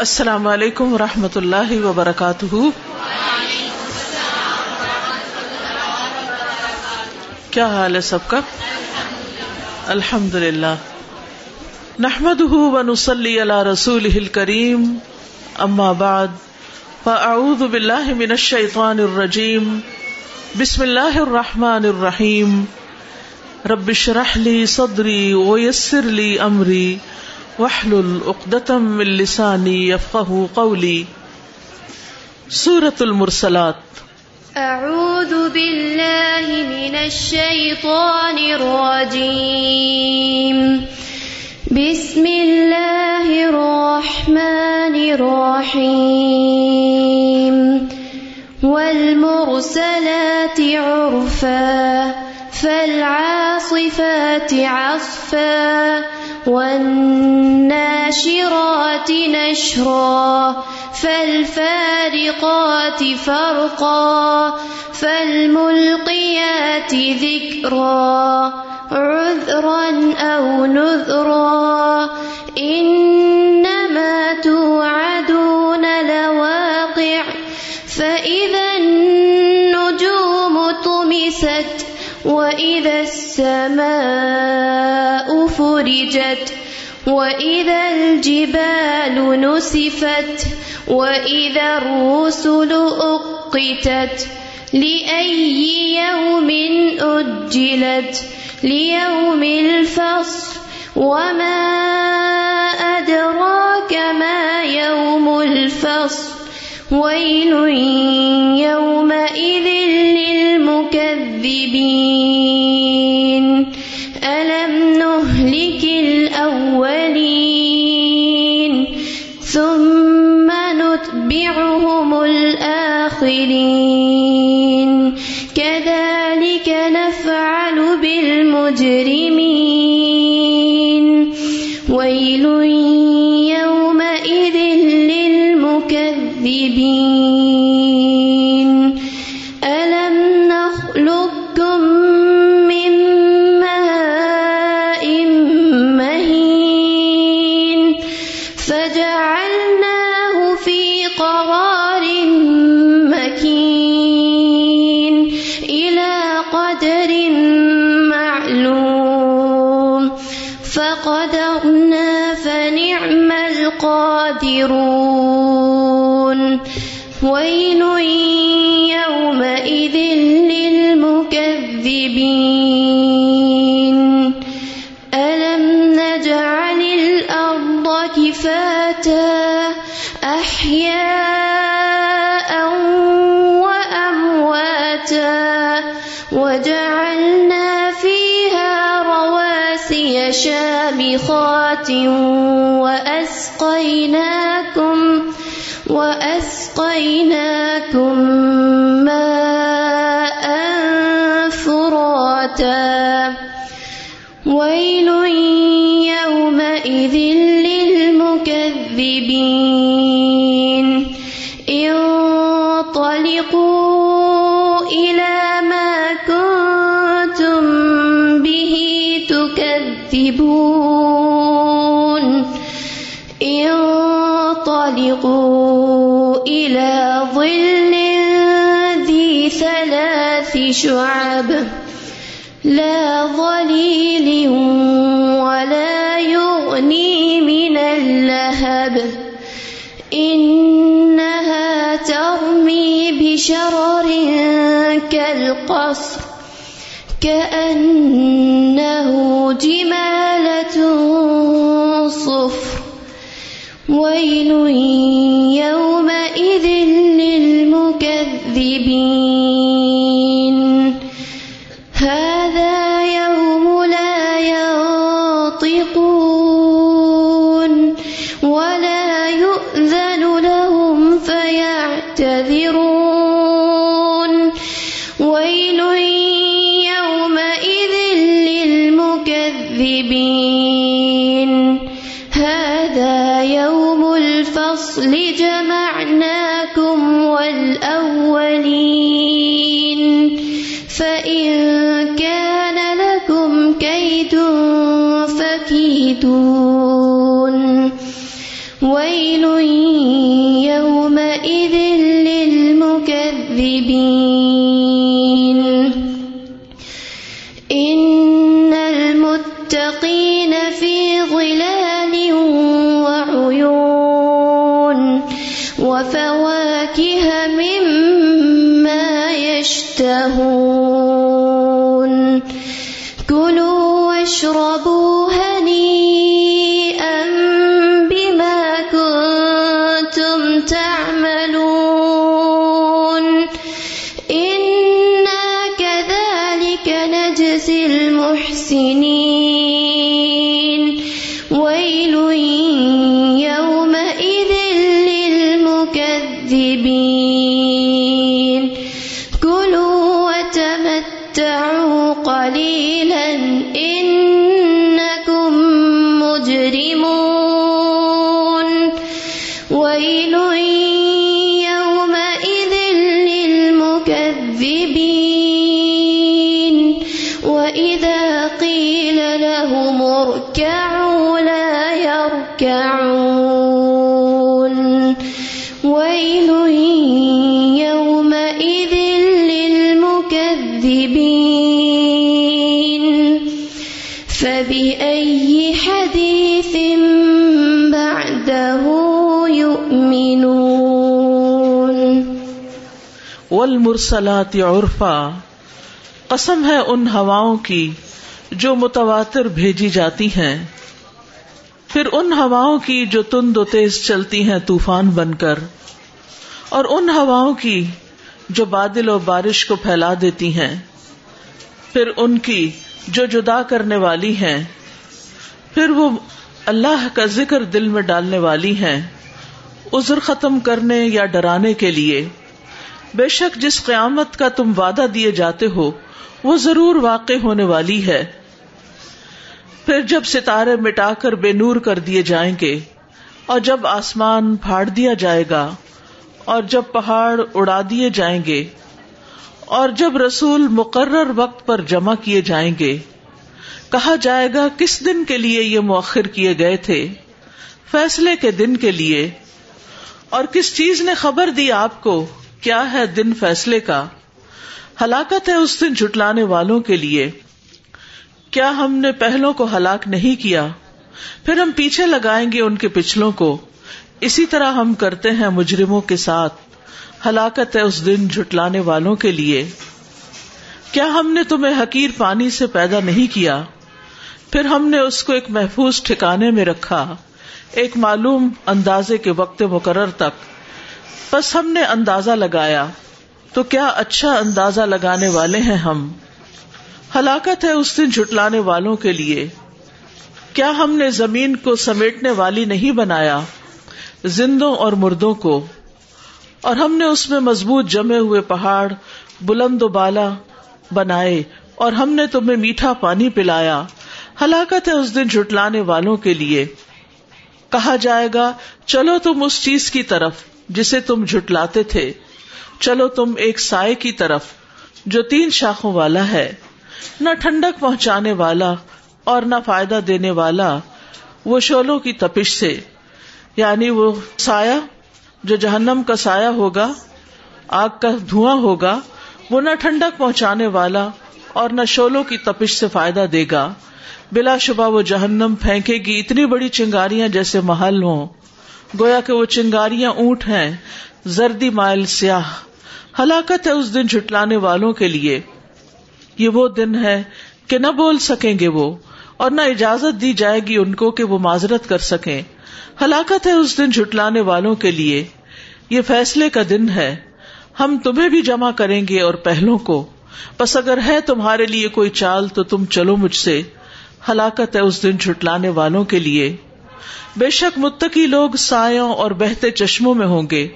السلام علیکم و رحمۃ اللہ وبرکاتہ۔ کیا حال ہے سب کا؟ الحمد للہ نحمد ونسلی علی رسول کریم اما بعد، فاعوذ باللہ من الشیطان الرجیم۔ بسم اللہ الرحمن الرحیم۔ رب اشرح لی صدری ویسر لی امری۔ وحلل عقدتم من لسانی یفقہ قولی سورة المرسلات. أعوذ بالله من الشيطان الرجيم. بسم الله الرحمن الرحيم. والمرسلات عرفا، فالعاصفات عصفا والناشرات نشرا، فالفارقات فرقا، فالملقيات ذكرا، عذرا أو نذرا. إنما توعدون لواقع، فإذا النجوم طمست وإذا السماء فرجت وإذا الجبال نسفت وإذا الرسل أقتت لأي يوم أجلت ليوم الفصل وما أدراك ما يوم الفصل ويل يومئذ للمكذبين انطلقوا إلى ظل ذي ثلاث شعب لا ظليل ولا يغني من اللهب إنها ترمي بشرر كالقصر كأنه جمالة صفر ويل يومئذ للمكذبين تشتهون كلوا واشربوا هنيئا بما كنتم تعملون. إنا كذلك نجزي المحسنين. والمرسلات عرفا، قسم ہے ان ہواؤں کی جو متواتر بھیجی جاتی ہیں۔ پھر ان ہواؤں کی جو تند و تیز چلتی ہیں طوفان بن کر، اور ان ہواؤں کی جو بادل و بارش کو پھیلا دیتی ہیں۔ پھر ان کی جو جدا کرنے والی ہیں۔ پھر وہ اللہ کا ذکر دل میں ڈالنے والی ہیں۔ عذر ختم کرنے یا ڈرانے کے لیے۔ بے شک جس قیامت کا تم وعدہ دیے جاتے ہو، وہ ضرور واقع ہونے والی ہے۔ پھر جب ستارے مٹا کر بے نور کر دیے جائیں گے، اور جب آسمان پھاڑ دیا جائے گا، اور جب پہاڑ اڑا دیے جائیں گے، اور جب رسول مقرر وقت پر جمع کیے جائیں گے، کہا جائے گا کس دن کے لیے یہ مؤخر کیے گئے تھے؟ فیصلے کے دن کے لیے۔ اور کس چیز نے خبر دی آپ کو؟ کیا ہے دن فیصلے کا؟ ہلاکت ہے اس دن جھٹلانے والوں کے لیے۔ کیا ہم نے پہلوں کو ہلاک نہیں کیا؟ پھر ہم پیچھے لگائیں گے ان کے پچھلوں کو۔ اسی طرح ہم کرتے ہیں مجرموں کے ساتھ۔ ہلاکت ہے اس دن جھٹلانے والوں کے لیے۔ کیا ہم نے تمہیں حقیر پانی سے پیدا نہیں کیا؟ پھر ہم نے اس کو ایک محفوظ ٹھکانے میں رکھا، ایک معلوم اندازے کے وقت مقرر تک۔ بس ہم نے اندازہ لگایا تو کیا اچھا اندازہ لگانے والے ہیں ہم؟ ہلاکت ہے اس دن جھٹلانے والوں کے لیے۔ کیا ہم نے زمین کو سمیٹنے والی نہیں بنایا؟ زندوں اور مردوں کو۔ اور ہم نے اس میں مضبوط جمے ہوئے پہاڑ، بلند و بالا بنائے اور ہم نے تمہیں میٹھا پانی پلایا۔ ہلاکت ہے اس دن جھٹلانے والوں کے لیے۔ کہا جائے گا، چلو تم اس چیز کی طرف۔ جسے تم جھٹلاتے تھے، چلو تم ایک سائے کی طرف، جو تین شاخوں والا ہے، نہ ٹھنڈک پہنچانے والا اور نہ فائدہ دینے والا، وہ شولوں کی تپش سے یعنی وہ سایہ جو جہنم کا سایہ ہوگا، آگ کا دھواں ہوگا، وہ نہ ٹھنڈک پہنچانے والا اور نہ شولوں کی تپش سے فائدہ دے گا۔ بلا شبہ وہ جہنم پھینکے گی، اتنی بڑی چنگاریاں جیسے محل ہوں۔ گویا کہ وہ چنگاریاں اونٹ ہیں، زردی مائل سیاہ۔ ہلاکت ہے اس دن جھٹلانے والوں کے لیے۔ یہ وہ دن ہے کہ نہ بول سکیں گے وہ، اور نہ اجازت دی جائے گی ان کو کہ وہ معذرت کر سکیں۔ ہلاکت ہے اس دن جھٹلانے والوں کے لیے۔ یہ فیصلے کا دن ہے۔ ہم تمہیں بھی جمع کریں گے اور پہلوں کو۔ بس اگر ہے تمہارے لیے کوئی چال تو تم چلو مجھ سے۔ ہلاکت ہے اس دن جھٹلانے والوں کے لیے۔ بے شک متقی لوگ سایوں اور بہتے چشموں میں ہوں گے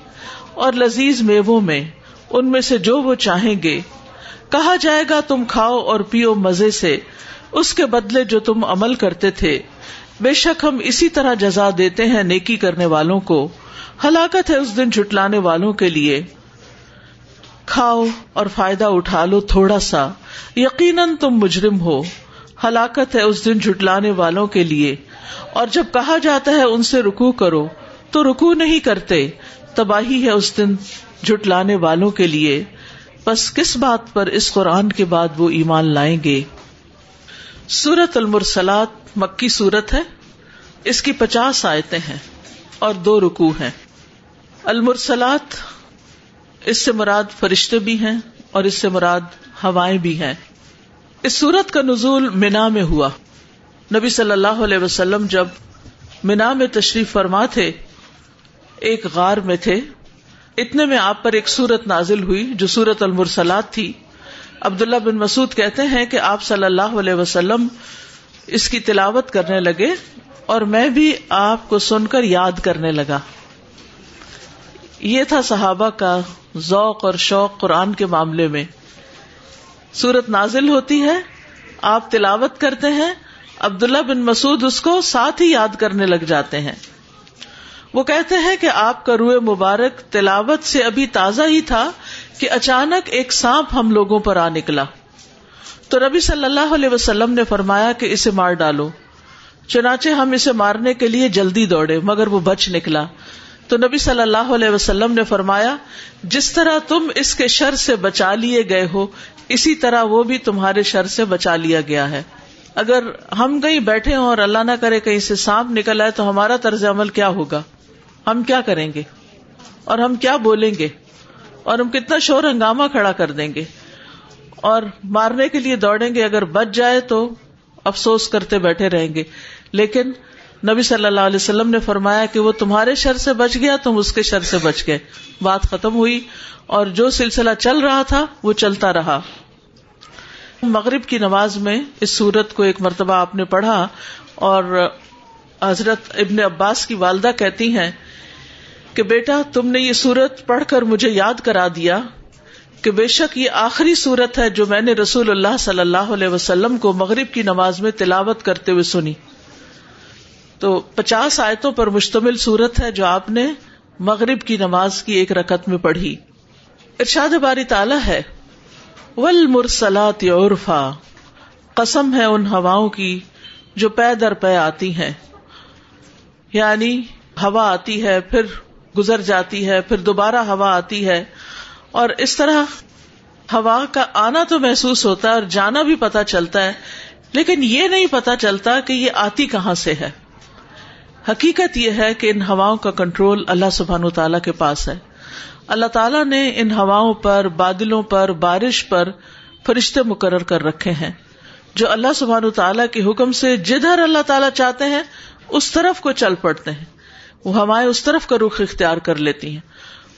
اور لذیذ میووں میں ان میں سے جو وہ چاہیں گے۔ کہا جائے گا تم کھاؤ اور پیو مزے سے۔ اس کے بدلے جو تم عمل کرتے تھے۔ بے شک ہم اسی طرح جزا دیتے ہیں نیکی کرنے والوں کو۔ ہلاکت ہے اس دن جھٹلانے والوں کے لیے۔ کھاؤ اور فائدہ اٹھا لو تھوڑا سا۔ یقیناً تم مجرم ہو۔ ہلاکت ہے اس دن جھٹلانے والوں کے لیے۔ اور جب کہا جاتا ہے ان سے رکو کرو، تو رکو نہیں کرتے، تباہی ہے اس دن جھٹلانے والوں کے لیے۔ بس کس بات پر اس قرآن کے بعد وہ ایمان لائیں گے؟ سورت المرسلات مکی سورت ہے۔ اس کی پچاس آیتیں ہیں اور دو رکو ہیں۔ المرسلات، اس سے مراد فرشتے بھی ہیں اور اس سے مراد ہوائیں بھی ہیں۔ اس سورت کا نزول مینا میں ہوا۔ نبی صلی اللہ علیہ وسلم جب مینا میں تشریف فرما تھے، ایک غار میں تھے، اتنے میں آپ پر ایک سورت نازل ہوئی جو سورت المرسلات تھی۔ عبداللہ بن مسعود کہتے ہیں کہ آپ صلی اللہ علیہ وسلم اس کی تلاوت کرنے لگے اور میں بھی آپ کو سن کر یاد کرنے لگا۔ یہ تھا صحابہ کا ذوق اور شوق قرآن کے معاملے میں۔ سورت نازل ہوتی ہے، آپ تلاوت کرتے ہیں عبداللہ بن مسعود اس کو ساتھ ہی یاد کرنے لگ جاتے ہیں۔ وہ کہتے ہیں کہ آپ کا روئے مبارک تلاوت سے ابھی تازہ ہی تھا کہ اچانک ایک سانپ ہم لوگوں پر آ نکلا۔ تو ربی صلی اللہ علیہ وسلم نے فرمایا کہ اسے مار ڈالو۔ چنانچہ ہم اسے مارنے کے لیے جلدی دوڑے، مگر وہ بچ نکلا۔ تو نبی صلی اللہ علیہ وسلم نے فرمایا، جس طرح تم اس کے شر سے بچا لیے گئے ہو، اسی طرح وہ بھی تمہارے شر سے بچا لیا گیا ہے۔ اگر ہم کہیں بیٹھے ہوں اور اللہ نہ کرے کہیں سے سانپ نکل آئے تو ہمارا طرز عمل کیا ہوگا؟ ہم کیا کریں گے؟ اور ہم کیا بولیں گے؟ اور ہم کتنا شور ہنگامہ کھڑا کر دیں گے؟ اور مارنے کے لیے دوڑیں گے، اگر بچ جائے تو افسوس کرتے بیٹھے رہیں گے۔ لیکن نبی صلی اللہ علیہ وسلم نے فرمایا کہ وہ تمہارے شر سے بچ گیا، تم اس کے شر سے بچ گئے۔ بات ختم ہوئی اور جو سلسلہ چل رہا تھا، وہ چلتا رہا۔ مغرب کی نماز میں اس سورت کو ایک مرتبہ آپ نے پڑھا اور حضرت ابن عباس کی والدہ کہتی ہیں کہ بیٹا تم نے یہ سورت پڑھ کر مجھے یاد کرا دیا کہ بے شک یہ آخری سورت ہے جو میں نے رسول اللہ صلی اللہ علیہ وسلم کو مغرب کی نماز میں تلاوت کرتے ہوئے سنی۔ تو پچاس آیتوں پر مشتمل سورت ہے جو آپ نے مغرب کی نماز کی ایک رکت میں پڑھی۔ ارشاد باری تعالی ہے ول مرسلات عرفا، قسم ہے ان ہواؤں کی جو پے در پے آتی ہیں۔ یعنی ہوا آتی ہے، پھر گزر جاتی ہے، پھر دوبارہ ہوا آتی ہے۔ اور اس طرح ہوا کا آنا تو محسوس ہوتا ہے اور جانا بھی پتا چلتا ہے، لیکن یہ نہیں پتا چلتا کہ یہ آتی کہاں سے ہے۔ حقیقت یہ ہے کہ ان ہواؤں کا کنٹرول اللہ سبحان تعالیٰ کے پاس ہے۔ اللہ تعالیٰ نے ان ہواؤں پر، بادلوں پر، بارش پر فرشتے مقرر کر رکھے ہیں۔ جو اللہ سبحان تعالیٰ کے حکم سے جدھر اللہ تعالیٰ چاہتے ہیں، اس طرف کو چل پڑتے ہیں۔ وہ ہوائیں اس طرف کا رخ اختیار کر لیتی ہیں۔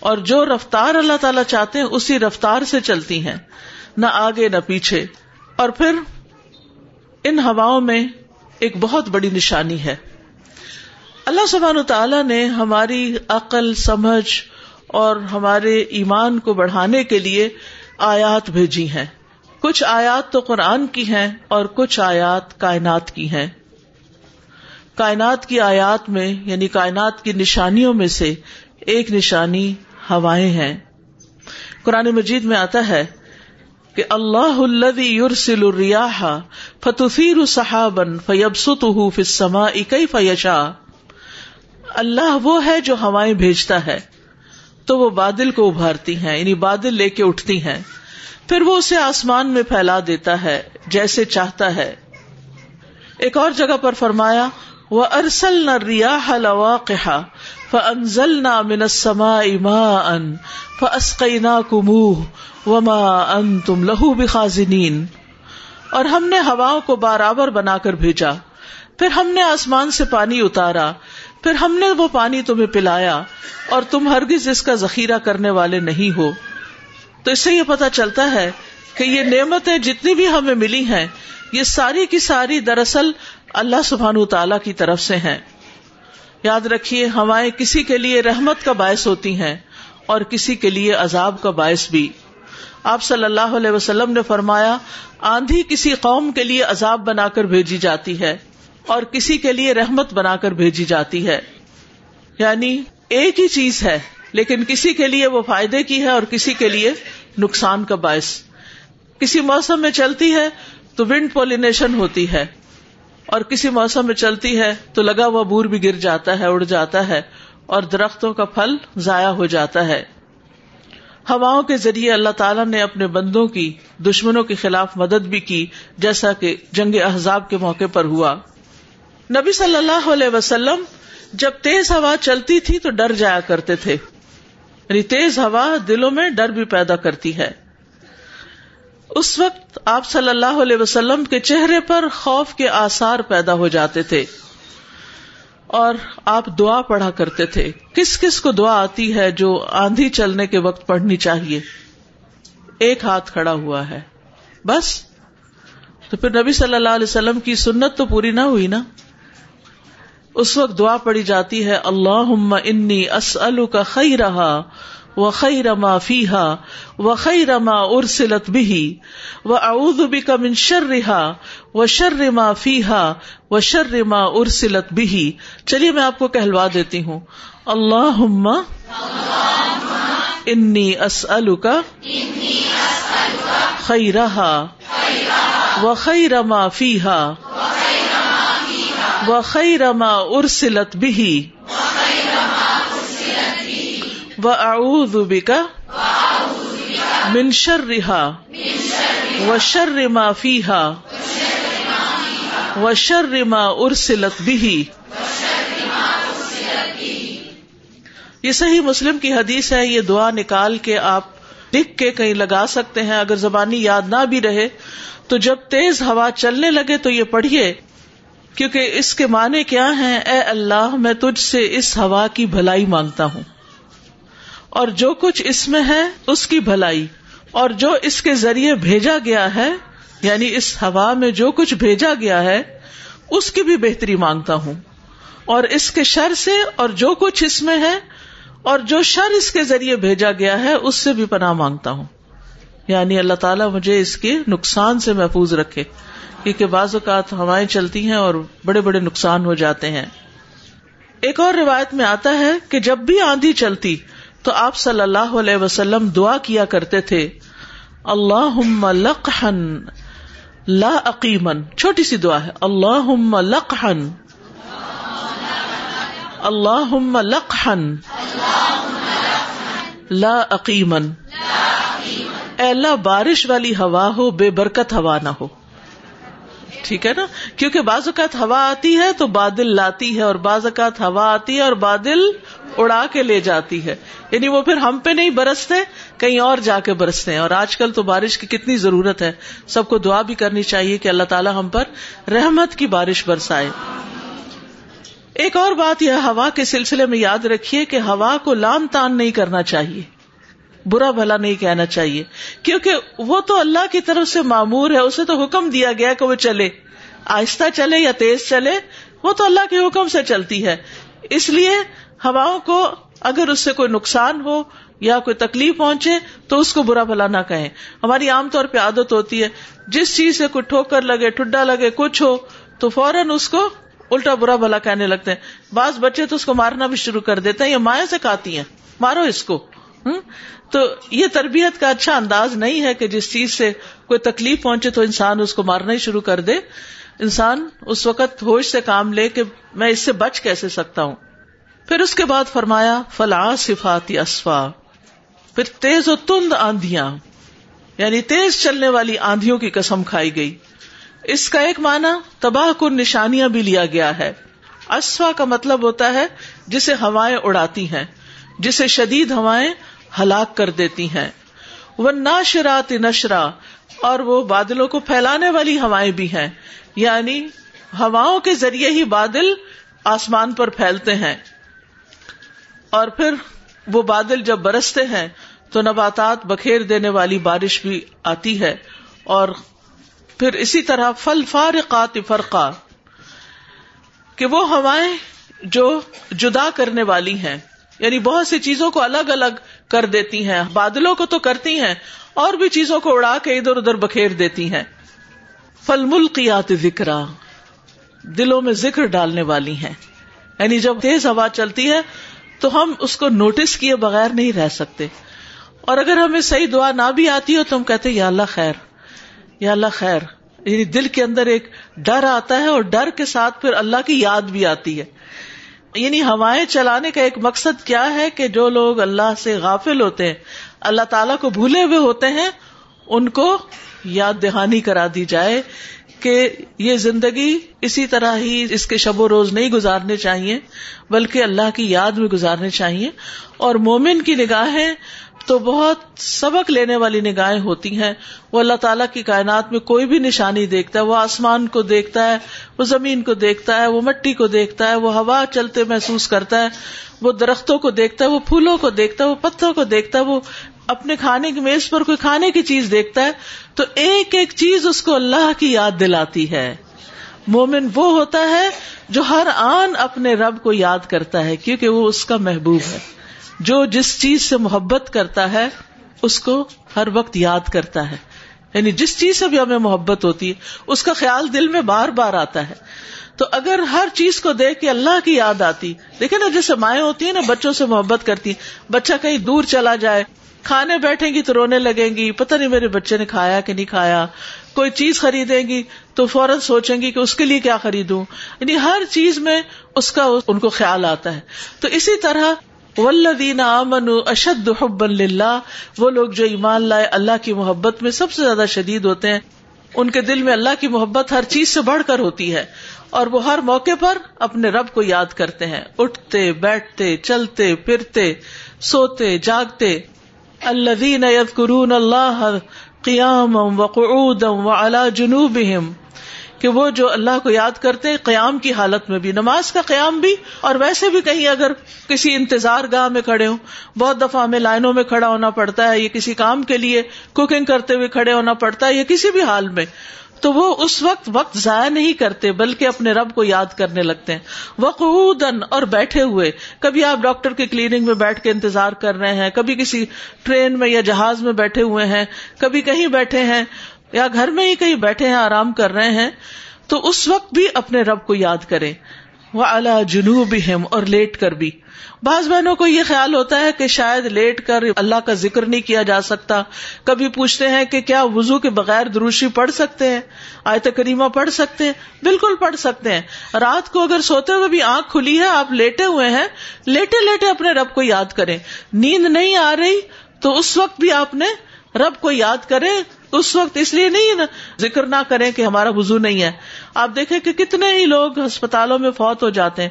اور جو رفتار اللہ تعالیٰ چاہتے ہیں، اسی رفتار سے چلتی ہیں۔ نہ آگے، نہ پیچھے۔ اور پھر ان ہواؤں میں ایک بہت بڑی نشانی ہے۔ اللہ سبحان تعالیٰ نے ہماری عقل، سمجھ اور ہمارے ایمان کو بڑھانے کے لیے آیات بھیجی ہیں۔ کچھ آیات تو قرآن کی ہیں اور کچھ آیات کائنات کی ہیں۔ کائنات کی آیات میں یعنی کائنات کی نشانیوں میں سے ایک نشانی ہوائیں ہیں۔ قرآن مجید میں آتا ہے کہ اللہ الذي يرسل الرياح فتثير سحابا فيبسطه في السماء كيف يشاء اللہ وہ ہے جو ہوائیں بھیجتا ہے۔ تو وہ بادل کو ابھارتی ہیں یعنی بادل لے کے اٹھتی ہیں۔ پھر وہ اسے آسمان میں پھیلا دیتا ہے، جیسے چاہتا ہے۔ ایک اور جگہ پر فرمایا وہ ارسل نہ ریا ہلوا کہا فنزل نہ منسما اما ان فسقینا کموہ وما ان تم لہو بخازنین اور ہم نے ہواؤں کو برابر بنا کر بھیجا۔ پھر ہم نے آسمان سے پانی اتارا۔ پھر ہم نے وہ پانی تمہیں پلایا اور تم ہرگز اس کا ذخیرہ کرنے والے نہیں ہو۔ تو اس سے یہ پتا چلتا ہے کہ یہ نعمتیں جتنی بھی ہمیں ملی ہیں، یہ ساری کی ساری دراصل اللہ سبحان تعالی کی طرف سے ہیں۔ یاد رکھیے ہوائیں کسی کے لیے رحمت کا باعث ہوتی ہیں اور کسی کے لیے عذاب کا باعث بھی۔ آپ صلی اللہ علیہ وسلم نے فرمایا، آندھی کسی قوم کے لیے عذاب بنا کر بھیجی جاتی ہے۔ اور کسی کے لیے رحمت بنا کر بھیجی جاتی ہے۔ یعنی ایک ہی چیز ہے، لیکن کسی کے لیے وہ فائدے کی ہے اور کسی کے لیے نقصان کا باعث۔ کسی موسم میں چلتی ہے تو ونڈ پولینیشن ہوتی ہے، اور کسی موسم میں چلتی ہے تو لگا ہوا بور بھی گر جاتا ہے، اڑ جاتا ہے، اور درختوں کا پھل ضائع ہو جاتا ہے۔ ہواؤں کے ذریعے اللہ تعالیٰ نے اپنے بندوں کی، دشمنوں کے خلاف مدد بھی کی، جیسا کہ جنگ احزاب کے موقع پر ہوا۔ نبی صلی اللہ علیہ وسلم جب تیز ہوا چلتی تھی تو ڈر جایا کرتے تھے۔ یعنی تیز ہوا دلوں میں ڈر بھی پیدا کرتی ہے۔ اس وقت آپ صلی اللہ علیہ وسلم کے چہرے پر خوف کے آثار پیدا ہو جاتے تھے۔ اور آپ دعا پڑھا کرتے تھے۔ کس کس کو دعا آتی ہے جو آندھی چلنے کے وقت پڑھنی چاہیے؟ ایک ہاتھ کھڑا ہوا ہے۔ بس۔ تو پھر نبی صلی اللہ علیہ وسلم کی سنت تو پوری نہ ہوئی نا؟ اس وقت دعا پڑی جاتی ہے اللہ انی اسلو کا خی رہا و خی رما فیحا و خی رما ارسلت بھی و اعوذ بک من شرها و شر ما فیحا و شر ما ارسلت بھی چلیے میں آپ کو کہلوا دیتی ہوں۔ اللہ انی اسلو کا خیرہا و خیر ما فیحا و خیر ما ارسلت بھی و اعوذ من شرها و شر ما فیحا و شر ما ارسلت بھی یہ صحیح مسلم کی حدیث ہے، یہ دعا نکال کے آپ لکھ کے کہیں لگا سکتے ہیں، اگر زبانی یاد نہ بھی رہے تو جب تیز ہوا چلنے لگے تو یہ پڑھیے۔ کیونکہ اس کے معنی کیا ہیں؟ اے اللہ، میں تجھ سے اس ہوا کی بھلائی مانگتا ہوں۔ اور جو کچھ اس میں ہے، اس کی بھلائی۔ اور جو اس کے ذریعے بھیجا گیا ہے یعنی اس ہوا میں جو کچھ بھیجا گیا ہے، اس کی بھی بہتری مانگتا ہوں۔ اور اس کے شر سے اور جو کچھ اس میں ہے، اور جو شر اس کے ذریعے بھیجا گیا ہے، اس سے بھی پناہ مانگتا ہوں۔ یعنی اللہ تعالیٰ مجھے اس کے نقصان سے محفوظ رکھے۔ کیونکہ بعض اوقات ہوائیں چلتی ہیں اور بڑے بڑے نقصان ہو جاتے ہیں۔ ایک اور روایت میں آتا ہے کہ جب بھی آندھی چلتی تو آپ صلی اللہ علیہ وسلم دعا کیا کرتے تھے اللہ لقحن لا عقیمن چھوٹی سی دعا ہے اللہ لقحن اللہ لقحن لا عقیمن اللہ، بارش والی ہوا ہو، بے برکت ہوا نہ ہو۔ ٹھیک ہے نا؟ کیونکہ بعض اوقات ہوا آتی ہے تو بادل لاتی ہے اور بعض اوقات ہوا آتی ہے اور بادل اڑا کے لے جاتی ہے۔ یعنی وہ پھر ہم پہ نہیں برستے، کہیں اور جا کے برستے ہیں۔ اور آج کل تو بارش کی کتنی ضرورت ہے۔ سب کو دعا بھی کرنی چاہیے کہ اللہ تعالیٰ ہم پر رحمت کی بارش برسائے۔ ایک اور بات یہ ہوا کے سلسلے میں یاد رکھیے کہ ہوا کو لان تان نہیں کرنا چاہیے۔ برا بھلا نہیں کہنا چاہیے۔ کیونکہ وہ تو اللہ کی طرف سے معمور ہے، اسے تو حکم دیا گیا کہ وہ چلے۔ آہستہ چلے یا تیز چلے، وہ تو اللہ کے حکم سے چلتی ہے۔ اس لیے ہواؤں کو اگر اس سے کوئی نقصان ہو یا کوئی تکلیف پہنچے تو اس کو برا بھلا نہ کہیں۔ ہماری عام طور پہ عادت ہوتی ہے، جس چیز سے کوئی ٹھوکر لگے، ٹھڈا لگے، کچھ ہو، تو فوراً اس کو الٹا برا بھلا کہنے لگتے ہیں۔ بعض بچے تو اس کو مارنا بھی شروع کر دیتے ہیں یا مایا سے کھاتی ہیں۔ مارو اس کو۔ تو یہ تربیت کا اچھا انداز نہیں ہے کہ جس چیز سے کوئی تکلیف پہنچے تو انسان اس کو مارنا ہی شروع کر دے۔ انسان اس وقت ہوش سے کام لے کہ میں اس سے بچ کیسے سکتا ہوں۔ پھر اس کے بعد فرمایا، فلا صفات اسفا پھر تیز و تند آندیاں یعنی تیز چلنے والی آندھیوں کی قسم کھائی گئی۔ اس کا ایک معنی تباہ کن نشانیاں بھی لیا گیا ہے۔ اسفا کا مطلب ہوتا ہے جسے ہوائیں اڑاتی ہیں، جسے شدید ہوائیں ہلاک کر دیتی ہیں۔ وہ ناشرات نشرا، اور وہ بادلوں کو پھیلانے والی ہوائیں بھی ہیں۔ یعنی ہواؤں کے ذریعے ہی بادل آسمان پر پھیلتے ہیں۔ اور پھر وہ بادل جب برستے ہیں، تو نباتات بکھیر دینے والی بارش بھی آتی ہے۔ اور پھر اسی طرح فل فارقات فرقا، کہ وہ ہوائیں جو جدا کرنے والی ہیں۔ یعنی بہت سی چیزوں کو الگ الگ کر دیتی ہیں، بادلوں کو تو کرتی ہیں، اور بھی چیزوں کو اڑا کے ادھر ادھر بکھیر دیتی ہیں۔ فل ملکیات ذکر دلوں میں ذکر ڈالنے والی ہیں۔ یعنی جب تیز ہوا چلتی ہے، تو ہم اس کو نوٹس کیے بغیر نہیں رہ سکتے۔ اور اگر ہمیں صحیح دعا نہ بھی آتی ہو، تو ہم کہتے یا اللہ خیر، یا اللہ خیر۔ یعنی دل کے اندر ایک ڈر آتا ہے، اور ڈر کے ساتھ پھر اللہ کی یاد بھی آتی ہے۔ یعنی ہوائیں چلانے کا ایک مقصد کیا ہے کہ جو لوگ اللہ سے غافل ہوتے ہیں، اللہ تعالیٰ کو بھولے ہوئے ہوتے ہیں، ان کو یاد دہانی کرا دی جائے کہ یہ زندگی اسی طرح ہی اس کے شب و روز نہیں گزارنے چاہیے، بلکہ اللہ کی یاد میں گزارنے چاہیے۔ اور مومن کی نگاہیں تو بہت سبق لینے والی نگاہیں ہوتی ہیں۔ وہ اللہ تعالیٰ کی کائنات میں کوئی بھی نشانی دیکھتا ہے، وہ آسمان کو دیکھتا ہے، وہ زمین کو دیکھتا ہے، وہ مٹی کو دیکھتا ہے، وہ ہوا چلتے محسوس کرتا ہے، وہ درختوں کو دیکھتا ہے، وہ پھولوں کو دیکھتا ہے، وہ پتوں کو دیکھتا ہے، وہ اپنے کھانے کی میز پر کوئی کھانے کی چیز دیکھتا ہے۔ تو ایک ایک چیز اس کو اللہ کی یاد دلاتی ہے۔ مومن وہ ہوتا ہے جو ہر آن اپنے رب کو یاد کرتا ہے، کیونکہ وہ اس کا محبوب ہے۔ جو جس چیز سے محبت کرتا ہے، اس کو ہر وقت یاد کرتا ہے۔ یعنی جس چیز سے بھی ہمیں محبت ہوتی ہے اس کا خیال دل میں بار بار آتا ہے۔ تو اگر ہر چیز کو دیکھ کے اللہ کی یاد آتی دیکھے نا، جیسے مائیں ہوتی ہیں نا، بچوں سے محبت کرتی، بچہ کہیں دور چلا جائے، کھانے بیٹھیں گی تو رونے لگیں گی، پتہ نہیں میرے بچے نے کھایا کہ نہیں کھایا، کوئی چیز خریدیں گی تو فوراً سوچیں گی کہ اس کے لیے کیا خریدوں۔ یعنی ہر چیز میں اس کا، ان کو خیال آتا ہے۔ تو اسی طرح ولدین امن اشد حب اللہ وہ لوگ جو ایمان لائے اللہ کی محبت میں سب سے زیادہ شدید ہوتے ہیں۔ ان کے دل میں اللہ کی محبت ہر چیز سے بڑھ کر ہوتی ہے اور وہ ہر موقع پر اپنے رب کو یاد کرتے ہیں۔ اٹھتے، بیٹھتے، چلتے، پھرتے، سوتے، جاگتے۔ الذین یذکرون اللہ قیام و قعودا وعلی جنوبہم۔ کہ وہ جو اللہ کو یاد کرتے ہیں، قیام کی حالت میں بھی، نماز کا قیام بھی، اور ویسے بھی کہیں اگر کسی انتظار گاہ میں کھڑے ہوں، بہت دفعہ ہمیں لائنوں میں کھڑا ہونا پڑتا ہے، یا کسی کام کے لیے کوکنگ کرتے ہوئے کھڑے ہونا پڑتا ہے، یا کسی بھی حال میں، تو وہ اس وقت وقت ضائع نہیں کرتے، بلکہ اپنے رب کو یاد کرنے لگتے ہیں۔ وقودن اور بیٹھے ہوئے، کبھی آپ ڈاکٹر کی کلینک میں بیٹھ کے انتظار کر رہے ہیں، کبھی کسی ٹرین میں یا جہاز میں بیٹھے ہوئے ہیں، کبھی کہیں بیٹھے ہیں یا گھر میں ہی کہیں بیٹھے ہیں، آرام کر رہے ہیں، تو اس وقت بھی اپنے رب کو یاد کرے وہ اللہ جنوب اور لیٹ کر بھی۔ بعض بہنوں کو یہ خیال ہوتا ہے کہ شاید لیٹ کر اللہ کا ذکر نہیں کیا جا سکتا۔ کبھی پوچھتے ہیں کہ کیا وزو کے بغیر دروشی پڑھ سکتے ہیں؟ آیت کریمہ پڑھ سکتے ہیں؟ بالکل پڑھ سکتے ہیں۔ رات کو اگر سوتے ہوئے بھی آنکھ کھلی ہے، آپ لیٹے ہوئے ہیں، لیٹے لیٹے اپنے رب کو یاد کریں۔ نیند نہیں آ رہی، تو اس وقت بھی آپ نے رب کو یاد کرے اس وقت اس لیے نہیں نا، ذکر نہ کریں کہ ہمارا وزو نہیں ہے۔ آپ دیکھیں کہ کتنے ہی لوگ ہسپتالوں میں فوت ہو جاتے ہیں۔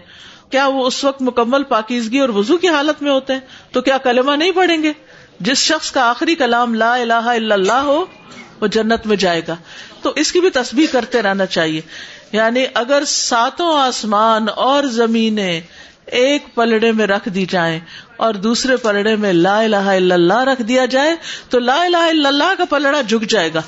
کیا وہ اس وقت مکمل پاکیزگی اور وزو کی حالت میں ہوتے ہیں؟ تو کیا کلمہ نہیں پڑھیں گے؟ جس شخص کا آخری کلام لا الہ الا اللہ ہو، وہ جنت میں جائے گا۔ تو اس کی بھی تصویر کرتے رہنا چاہیے۔ یعنی اگر ساتوں آسمان اور زمینیں ایک پلڑے میں رکھ دی جائیں اور دوسرے پلڑے میں لا الہ الا اللہ رکھ دیا جائے تو لا الہ الا اللہ کا پلڑا جھک جائے گا۔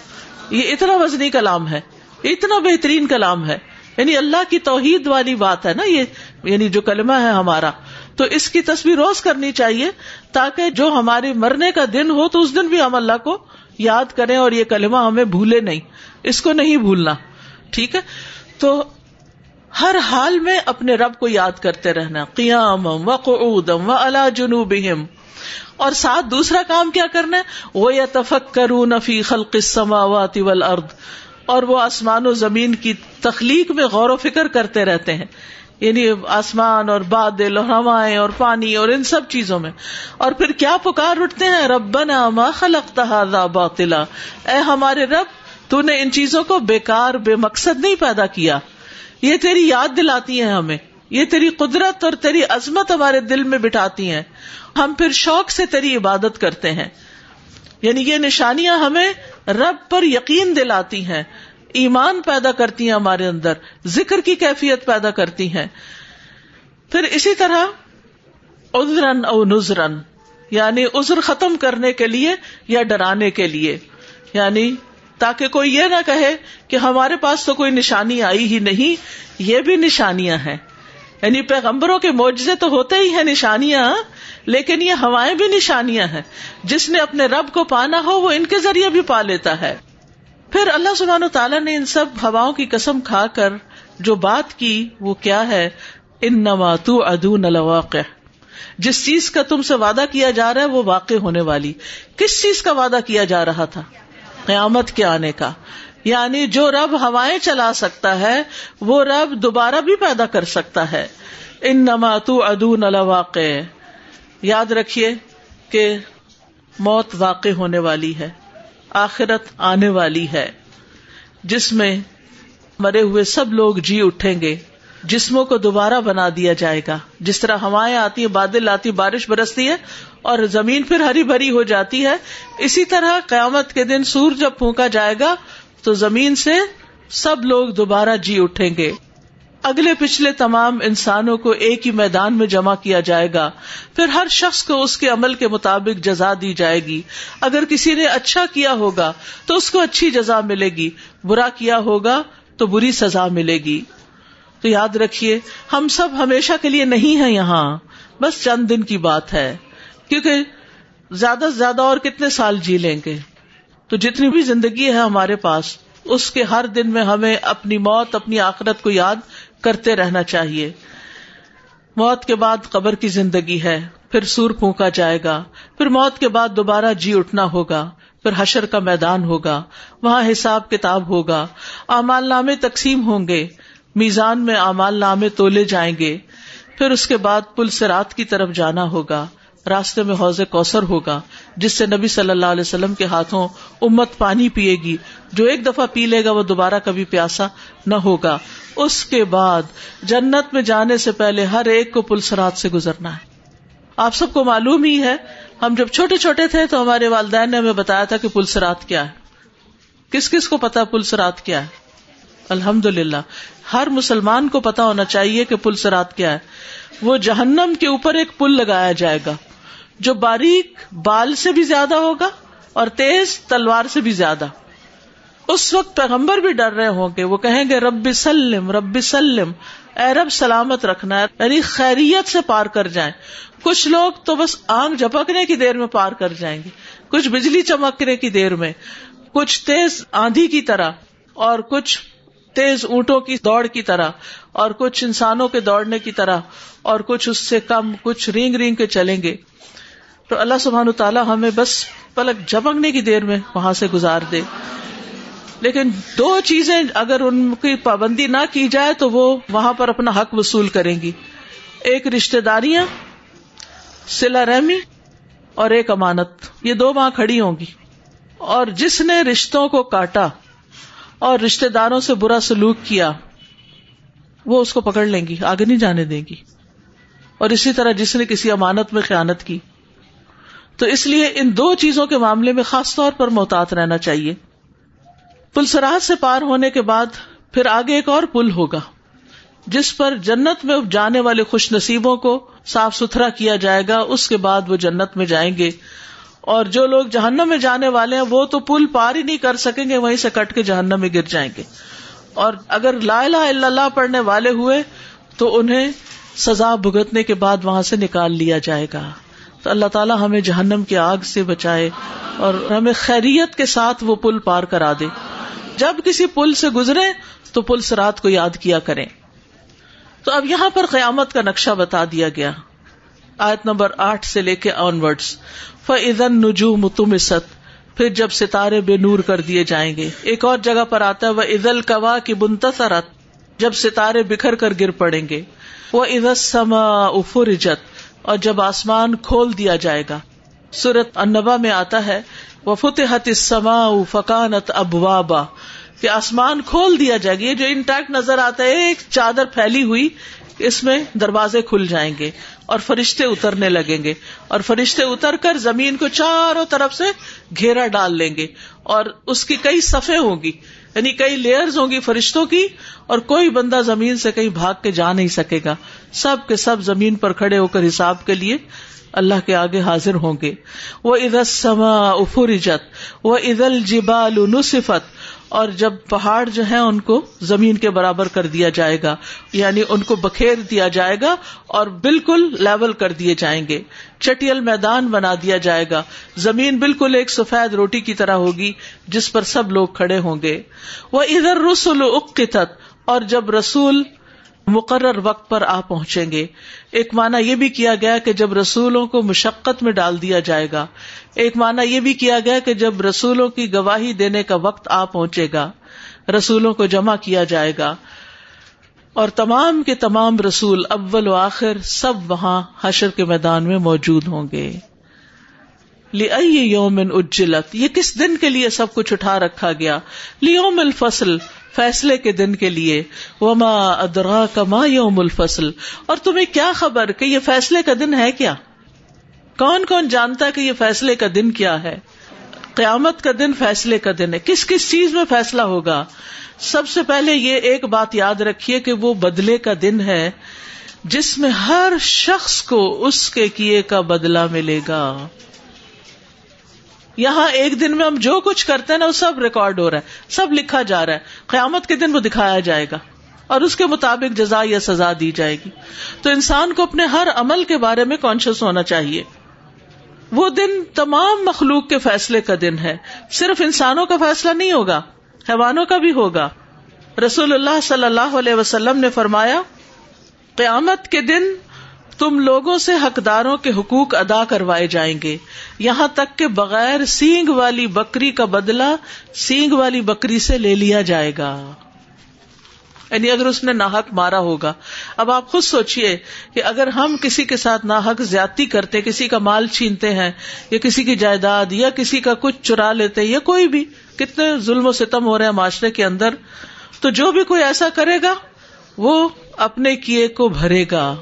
یہ اتنا وزنی کلام ہے۔ اتنا بہترین کلام ہے۔ یعنی اللہ کی توحید والی بات ہے نا یہ۔ یعنی جو کلمہ ہے ہمارا۔ تو اس کی تصویر روز کرنی چاہیے تاکہ جو ہمارے مرنے کا دن ہو تو اس دن بھی ہم اللہ کو یاد کریں اور یہ کلمہ ہمیں بھولے نہیں۔ اس کو نہیں بھولنا۔ ٹھیک ہے؟ تو ہر حال میں اپنے رب کو یاد کرتے رہنا قیام و قعودم و اللہ جنوب اور ساتھ دوسرا کام کیا کرنا ہے؟ وہ یا تفک کروں نفی خلق سماوات ارد اور وہ آسمان و زمین کی تخلیق میں غور و فکر کرتے رہتے ہیں۔ یعنی آسمان اور بادل اور ہوائیں اور پانی اور ان سب چیزوں میں۔ اور پھر کیا پکار اٹھتے ہیں؟ ربنا ما خلق باطلا۔ اے ہمارے رب، تو نے ان چیزوں کو بیکار بے مقصد نہیں پیدا کیا۔ یہ تیری یاد دلاتی ہیں ہمیں۔ یہ تیری قدرت اور تیری عظمت ہمارے دل میں بٹھاتی ہیں۔ ہم پھر شوق سے تیری عبادت کرتے ہیں۔ یعنی یہ نشانیاں ہمیں رب پر یقین دلاتی ہیں۔ ایمان پیدا کرتی ہیں ہمارے اندر۔ ذکر کی کیفیت پیدا کرتی ہیں۔ پھر اسی طرح عذرن او نذرن یعنی عذر ختم کرنے کے لیے یا ڈرانے کے لیے۔ یعنی تاکہ کوئی یہ نہ کہے کہ ہمارے پاس تو کوئی نشانی آئی ہی نہیں، یہ بھی نشانیاں ہیں۔ یعنی پیغمبروں کے معجزے تو ہوتے ہی ہیں نشانیاں، لیکن یہ ہوائیں بھی نشانیاں ہیں۔ جس نے اپنے رب کو پانا ہو، وہ ان کے ذریعے بھی پا لیتا ہے۔ پھر اللہ سبحانہ و تعالیٰ نے ان سب ہواؤں کی قسم کھا کر جو بات کی، وہ کیا ہے؟ ان نماتو ادون الواقع جس چیز کا تم سے وعدہ کیا جا رہا ہے، وہ واقع ہونے والی۔ کس چیز کا وعدہ کیا جا رہا تھا؟ قیامت کے آنے کا۔ یعنی جو رب ہوائیں چلا سکتا ہے، وہ رب دوبارہ بھی پیدا کر سکتا ہے۔ ان نماتو ادون واقع یاد رکھیے کہ موت واقع ہونے والی ہے، آخرت آنے والی ہے۔ جس میں مرے ہوئے سب لوگ جی اٹھیں گے۔ جسموں کو دوبارہ بنا دیا جائے گا۔ جس طرح ہوائیں آتی ہیں، بادل آتی، بارش برستی ہے اور زمین پھر ہری بھری ہو جاتی ہے۔ اسی طرح قیامت کے دن سور جب پھونکا جائے گا، تو زمین سے سب لوگ دوبارہ جی اٹھیں گے۔ اگلے پچھلے تمام انسانوں کو ایک ہی میدان میں جمع کیا جائے گا۔ پھر ہر شخص کو اس کے عمل کے مطابق جزا دی جائے گی۔ اگر کسی نے اچھا کیا ہوگا، تو اس کو اچھی جزا ملے گی۔ برا کیا ہوگا، تو بری سزا ملے گی۔ تو یاد رکھیے، ہم سب ہمیشہ کے لیے نہیں ہے یہاں۔ بس چند دن کی بات ہے۔ کیونکہ زیادہ سے زیادہ اور کتنے سال جی لیں گے؟ تو جتنی بھی زندگی ہے ہمارے پاس، اس کے ہر دن میں ہمیں اپنی موت، اپنی آخرت کو یاد کرتے رہنا چاہیے۔ موت کے بعد قبر کی زندگی ہے، پھر سور پھونکا جائے گا، پھر موت کے بعد دوبارہ جی اٹھنا ہوگا، پھر حشر کا میدان ہوگا، وہاں حساب کتاب ہوگا۔ امال نامے تقسیم ہوں گے۔ میزان میں امال نامے تولے جائیں گے، پھر اس کے بعد پل سے رات کی طرف جانا ہوگا، راستے میں حوض کوثر ہوگا، جس سے نبی صلی اللہ علیہ وسلم کے ہاتھوں امت پانی پیے گی۔ جو ایک دفعہ پی لے گا وہ دوبارہ کبھی پیاسا نہ ہوگا۔ اس کے بعد جنت میں جانے سے پہلے ہر ایک کو پلسرات سے گزرنا ہے۔ آپ سب کو معلوم ہی ہے، ہم جب چھوٹے چھوٹے تھے تو ہمارے والدین نے ہمیں بتایا تھا کہ پلسرات کیا ہے۔ کس کس کو پتا پلسرات کیا ہے؟ الحمد للہ ہر مسلمان کو پتا ہونا چاہیے کہ پلسرات کیا ہے۔ وہ جہنم کے اوپر ایک پل لگایا جائے گا۔ جو باریک بال سے بھی زیادہ ہوگا اور تیز تلوار سے بھی زیادہ۔ اس وقت پیغمبر بھی ڈر رہے ہوں گے۔ وہ کہیں گے، رب سلم رب سلم۔ اے رب سلامت رکھنا ہے یعنی خیریت سے پار کر جائیں۔ کچھ لوگ تو بس آنکھ جھپکنے کی دیر میں پار کر جائیں گے۔ کچھ بجلی چمکنے کی دیر میں، کچھ تیز آندھی کی طرح اور کچھ تیز اونٹوں کی دوڑ کی طرح اور کچھ انسانوں کے دوڑنے کی طرح اور کچھ اس سے کم کچھ رینگ رینگ کے چلیں گے۔ تو اللہ سبحان تعالیٰ ہمیں بس پلک جھپکنے کی دیر میں وہاں سے گزار دے۔ لیکن دو چیزیں اگر ان کی پابندی نہ کی جائے تو وہ وہاں پر اپنا حق وصول کریں گی۔ ایک رشتے داریاں سلا رحمی اور ایک امانت۔ یہ دو وہاں کھڑی ہوں گی۔ اور جس نے رشتوں کو کاٹا اور رشتے داروں سے برا سلوک کیا، وہ اس کو پکڑ لیں گی، آگے نہیں جانے دیں گی۔ اور اسی طرح جس نے کسی امانت میں خیانت کی۔ تو اس لیے ان دو چیزوں کے معاملے میں خاص طور پر محتاط رہنا چاہیے۔ پل سراج سے پار ہونے کے بعد پھر آگے ایک اور پل ہوگا، جس پر جنت میں جانے والے خوش نصیبوں کو صاف ستھرا کیا جائے گا، اس کے بعد وہ جنت میں جائیں گے۔ اور جو لوگ جہنم میں جانے والے ہیں، وہ تو پل پار ہی نہیں کر سکیں گے، وہیں سے کٹ کے جہنم میں گر جائیں گے۔ اور اگر لا الہ الا اللہ پڑھنے والے ہوئے، تو انہیں سزا بھگتنے کے بعد وہاں سے نکال لیا جائے گا۔ تو اللہ تعالیٰ ہمیں جہنم کی آگ سے بچائے اور ہمیں خیریت کے ساتھ وہ پل پار کرا دے۔ جب کسی پل سے گزرے، تو پل سرات کو یاد کیا کریں۔ تو اب یہاں پر قیامت کا نقشہ بتا دیا گیا۔ آیت نمبر آٹھ سے لے کے آن فن نجو متم پھر جب ستارے بے نور کر دیے جائیں گے۔ ایک اور جگہ پر آتا ہے وہ عید القوا کی بنتسرت جب فتارے بکھر کر گر پڑیں گے۔ وہ عزت سما افرجت اور جب آسمان کھول دیا جائے گا۔ سورت انبا میں آتا ہے وہ فتحت سما فکانت ابوابا کہ آسمان کھول دیا جائے گا۔ یہ جو انٹیکٹ نظر آتا ہے، ایک چادر پھیلی ہوئی، اس میں دروازے کھل جائیں گے۔ اور فرشتے اترنے لگیں گے اور فرشتے اتر کر زمین کو چاروں طرف سے گھیرا ڈال لیں گے اور اس کی کئی صفے ہوں گی یعنی کئی لیئرز ہوں گی فرشتوں کی اور کوئی بندہ زمین سے کہیں بھاگ کے جا نہیں سکے گا۔ سب کے سب زمین پر کھڑے ہو کر حساب کے لیے اللہ کے آگے حاضر ہوں گے۔ وہ عید سما افرجت وہ عید الجبال نصفت اور جب پہاڑ جو ہیں ان کو زمین کے برابر کر دیا جائے گا یعنی ان کو بکھیر دیا جائے گا اور بالکل لیول کر دیے جائیں گے۔ چٹیل میدان بنا دیا جائے گا۔ زمین بالکل ایک سفید روٹی کی طرح ہوگی، جس پر سب لوگ کھڑے ہوں گے۔ وہ ادھر رسول اقتت اور جب رسول مقرر وقت پر آ پہنچیں گے۔ ایک مانا یہ بھی کیا گیا کہ جب رسولوں کو مشقت میں ڈال دیا جائے گا۔ ایک مانا یہ بھی کیا گیا کہ جب رسولوں کی گواہی دینے کا وقت آ پہنچے گا، رسولوں کو جمع کیا جائے گا۔ اور تمام کے تمام رسول اول و آخر سب وہاں حشر کے میدان میں موجود ہوں گے۔ یومن اجلت یہ کس دن کے لیے سب کچھ اٹھا رکھا گیا؟ لیوم الفصل، فیصلے کے دن کے لیے۔ وما ادرا کما یوم الفصل؟ اور تمہیں کیا خبر کہ یہ فیصلے کا دن ہے کیا؟ کون کون جانتا ہے کہ یہ فیصلے کا دن کیا ہے؟ قیامت کا دن فیصلے کا دن ہے۔ کس کس چیز میں فیصلہ ہوگا؟ سب سے پہلے یہ ایک بات یاد رکھیے کہ وہ بدلے کا دن ہے جس میں ہر شخص کو اس کے کیے کا بدلہ ملے گا۔ یہاں ایک دن میں ہم جو کچھ کرتے ہیں نا، وہ سب ریکارڈ ہو رہا ہے سب لکھا جا رہا ہے۔ قیامت کے دن وہ دکھایا جائے گا۔ اور اس کے مطابق جزا یا سزا دی جائے گی۔ تو انسان کو اپنے ہر عمل کے بارے میں کانشیس ہونا چاہیے۔ وہ دن تمام مخلوق کے فیصلے کا دن ہے۔ صرف انسانوں کا فیصلہ نہیں ہوگا، حیوانوں کا بھی ہوگا۔ رسول اللہ صلی اللہ علیہ وسلم نے فرمایا، قیامت کے دن تم لوگوں سے حقداروں کے حقوق ادا کروائے جائیں گے۔ یہاں تک کہ بغیر سینگ والی بکری کا بدلہ سینگ والی بکری سے لے لیا جائے گا۔ یعنی اگر اس نے ناحک مارا ہوگا۔ اب آپ خود سوچیے کہ اگر ہم کسی کے ساتھ ناحک زیادتی کرتے، کسی کا مال چھینتے ہیں، یا کسی کی جائیداد، یا کسی کا کچھ چرا لیتے، یا کوئی بھی، کتنے ظلم و ستم ہو رہے ہیں معاشرے کے اندر، تو جو بھی کوئی ایسا کرے گا، وہ اپنے کیے کو بھرے گا۔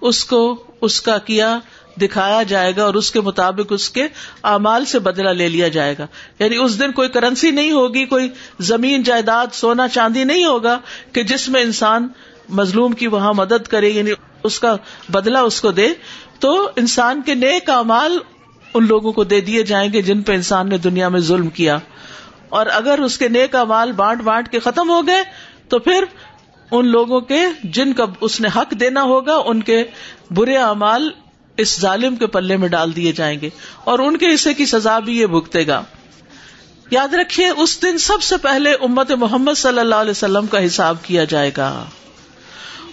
اس کو اس کا کیا دکھایا جائے گا اور اس کے مطابق اس کے اعمال سے بدلا لے لیا جائے گا۔ یعنی اس دن کوئی کرنسی نہیں ہوگی، کوئی زمین، جائیداد، سونا، چاندی نہیں ہوگا کہ جس میں انسان مظلوم کی وہاں مدد کرے یعنی اس کا بدلا اس کو دے۔ تو انسان کے نیک امال ان لوگوں کو دے دیے جائیں گے جن پہ انسان نے دنیا میں ظلم کیا۔ اور اگر اس کے نیک امال بانٹ بانٹ کے ختم ہو گئے تو پھر ان لوگوں کے جن کا اس نے حق دینا ہوگا، ان کے برے اعمال اس ظالم کے پلے میں ڈال دیے جائیں گے اور ان کے حصے کی سزا بھی یہ بھگتے گا۔ یاد رکھیے، اس دن سب سے پہلے امت محمد صلی اللہ علیہ وسلم کا حساب کیا جائے گا۔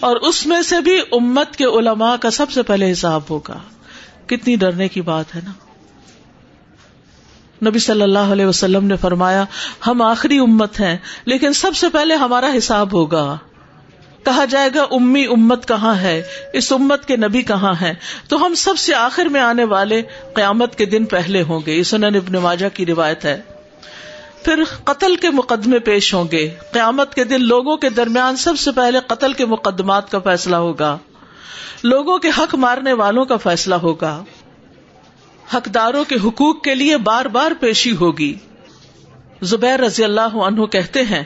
اور اس میں سے بھی امت کے علماء کا سب سے پہلے حساب ہوگا۔ کتنی ڈرنے کی بات ہے نا۔ نبی صلی اللہ علیہ وسلم نے فرمایا، ہم آخری امت ہیں، لیکن سب سے پہلے ہمارا حساب ہوگا۔ کہا جائے گا، امی امت کہاں ہے؟ اس امت کے نبی کہاں ہے تو ہم سب سے آخر میں آنے والے قیامت کے دن پہلے ہوں گے۔ یہ ابن ماجہ کی روایت ہے۔ پھر قتل کے مقدمے پیش ہوں گے۔ قیامت کے دن لوگوں کے درمیان سب سے پہلے قتل کے مقدمات کا فیصلہ ہوگا۔ لوگوں کے حق مارنے والوں کا فیصلہ ہوگا۔ حقداروں کے حقوق کے لیے بار بار پیشی ہوگی۔ زبیر رضی اللہ عنہ کہتے ہیں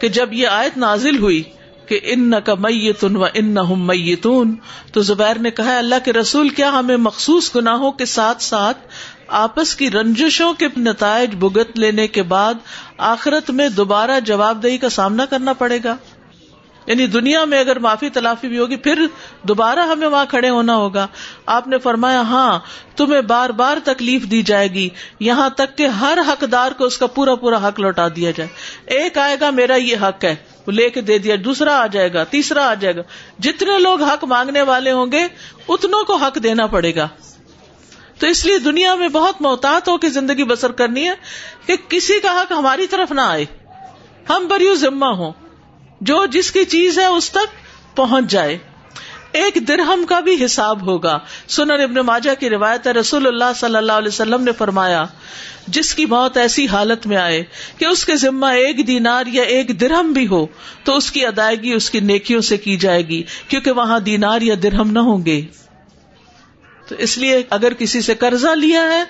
کہ جب یہ آیت نازل ہوئی کہ ان کا میتن و ان میتون۔ تو زبیر نے کہا، اللہ کے رسول، کیا ہمیں مخصوص گناہوں کے ساتھ ساتھ آپس کی رنجشوں کے نتائج بگت لینے کے بعد آخرت میں دوبارہ جواب دہی کا سامنا کرنا پڑے گا؟ یعنی دنیا میں اگر معافی تلافی بھی ہوگی، پھر دوبارہ ہمیں وہاں کھڑے ہونا ہوگا۔ آپ نے فرمایا ہاں تمہیں بار بار تکلیف دی جائے گی۔ یہاں تک کہ ہر حقدار کو اس کا پورا پورا حق لوٹا دیا جائے۔ ایک آئے گا، میرا یہ حق ہے۔ وہ لے کے دے دیا، دوسرا آ جائے گا، تیسرا آ جائے گا۔ جتنے لوگ حق مانگنے والے ہوں گے، اتنوں کو حق دینا پڑے گا۔ تو اس لیے دنیا میں بہت محتاط ہو کے زندگی بسر کرنی ہے کہ کسی کا حق ہماری طرف نہ آئے۔ ہم بریو ذمہ ہوں۔ جو جس کی چیز ہے، اس تک پہنچ جائے۔ ایک درہم کا بھی حساب ہوگا۔ سنن ابن ماجہ کی روایت ہے، رسول اللہ صلی اللہ علیہ وسلم نے فرمایا، جس کی موت ایسی حالت میں آئے کہ اس کے ذمہ ایک دینار یا ایک درہم بھی ہو، تو اس کی ادائیگی اس کی نیکیوں سے کی جائے گی، کیونکہ وہاں دینار یا درہم نہ ہوں گے۔ تو اس لیے اگر کسی سے قرضہ لیا ہے،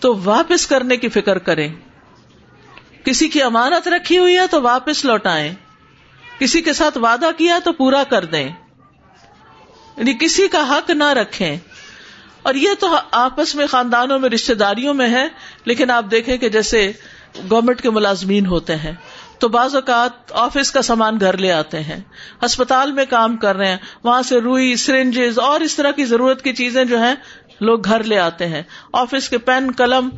تو واپس کرنے کی فکر کریں۔ کسی کی امانت رکھی ہوئی ہے، تو واپس لوٹائیں۔ کسی کے ساتھ وعدہ کیا تو پورا کر دیں۔ یعنی کسی کا حق نہ رکھیں۔ اور یہ تو آپس میں خاندانوں میں رشتے داریوں میں ہے، لیکن آپ دیکھیں کہ جیسے گورنمنٹ کے ملازمین ہوتے ہیں، تو بعض اوقات آفس کا سامان گھر لے آتے ہیں، ہسپتال میں کام کر رہے ہیں، وہاں سے روئی، سرنجز اور اس طرح کی ضرورت کی چیزیں جو ہیں لوگ گھر لے آتے ہیں۔ آفس کے پین، قلم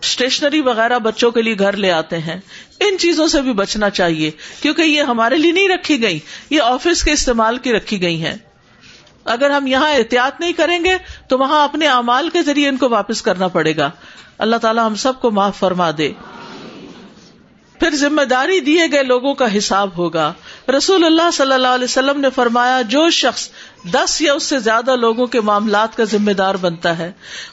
اسٹیشنری وغیرہ بچوں کے لیے گھر لے آتے ہیں۔ ان چیزوں سے بھی بچنا چاہیے، کیونکہ یہ ہمارے لیے نہیں رکھی گئی، یہ آفس کے استعمال کی رکھی گئی ہیں۔ اگر ہم یہاں احتیاط نہیں کریں گے تو وہاں اپنے امال کے ذریعے ان کو واپس کرنا پڑے گا۔ اللہ تعالیٰ ہم سب کو معاف فرما دے۔ پھر ذمہ داری دیے گئے لوگوں کا حساب ہوگا۔ رسول اللہ صلی اللہ علیہ وسلم نے فرمایا، جو شخص دس یا اس سے زیادہ لوگوں کے معاملات کا ذمہ دار بنتا ہے،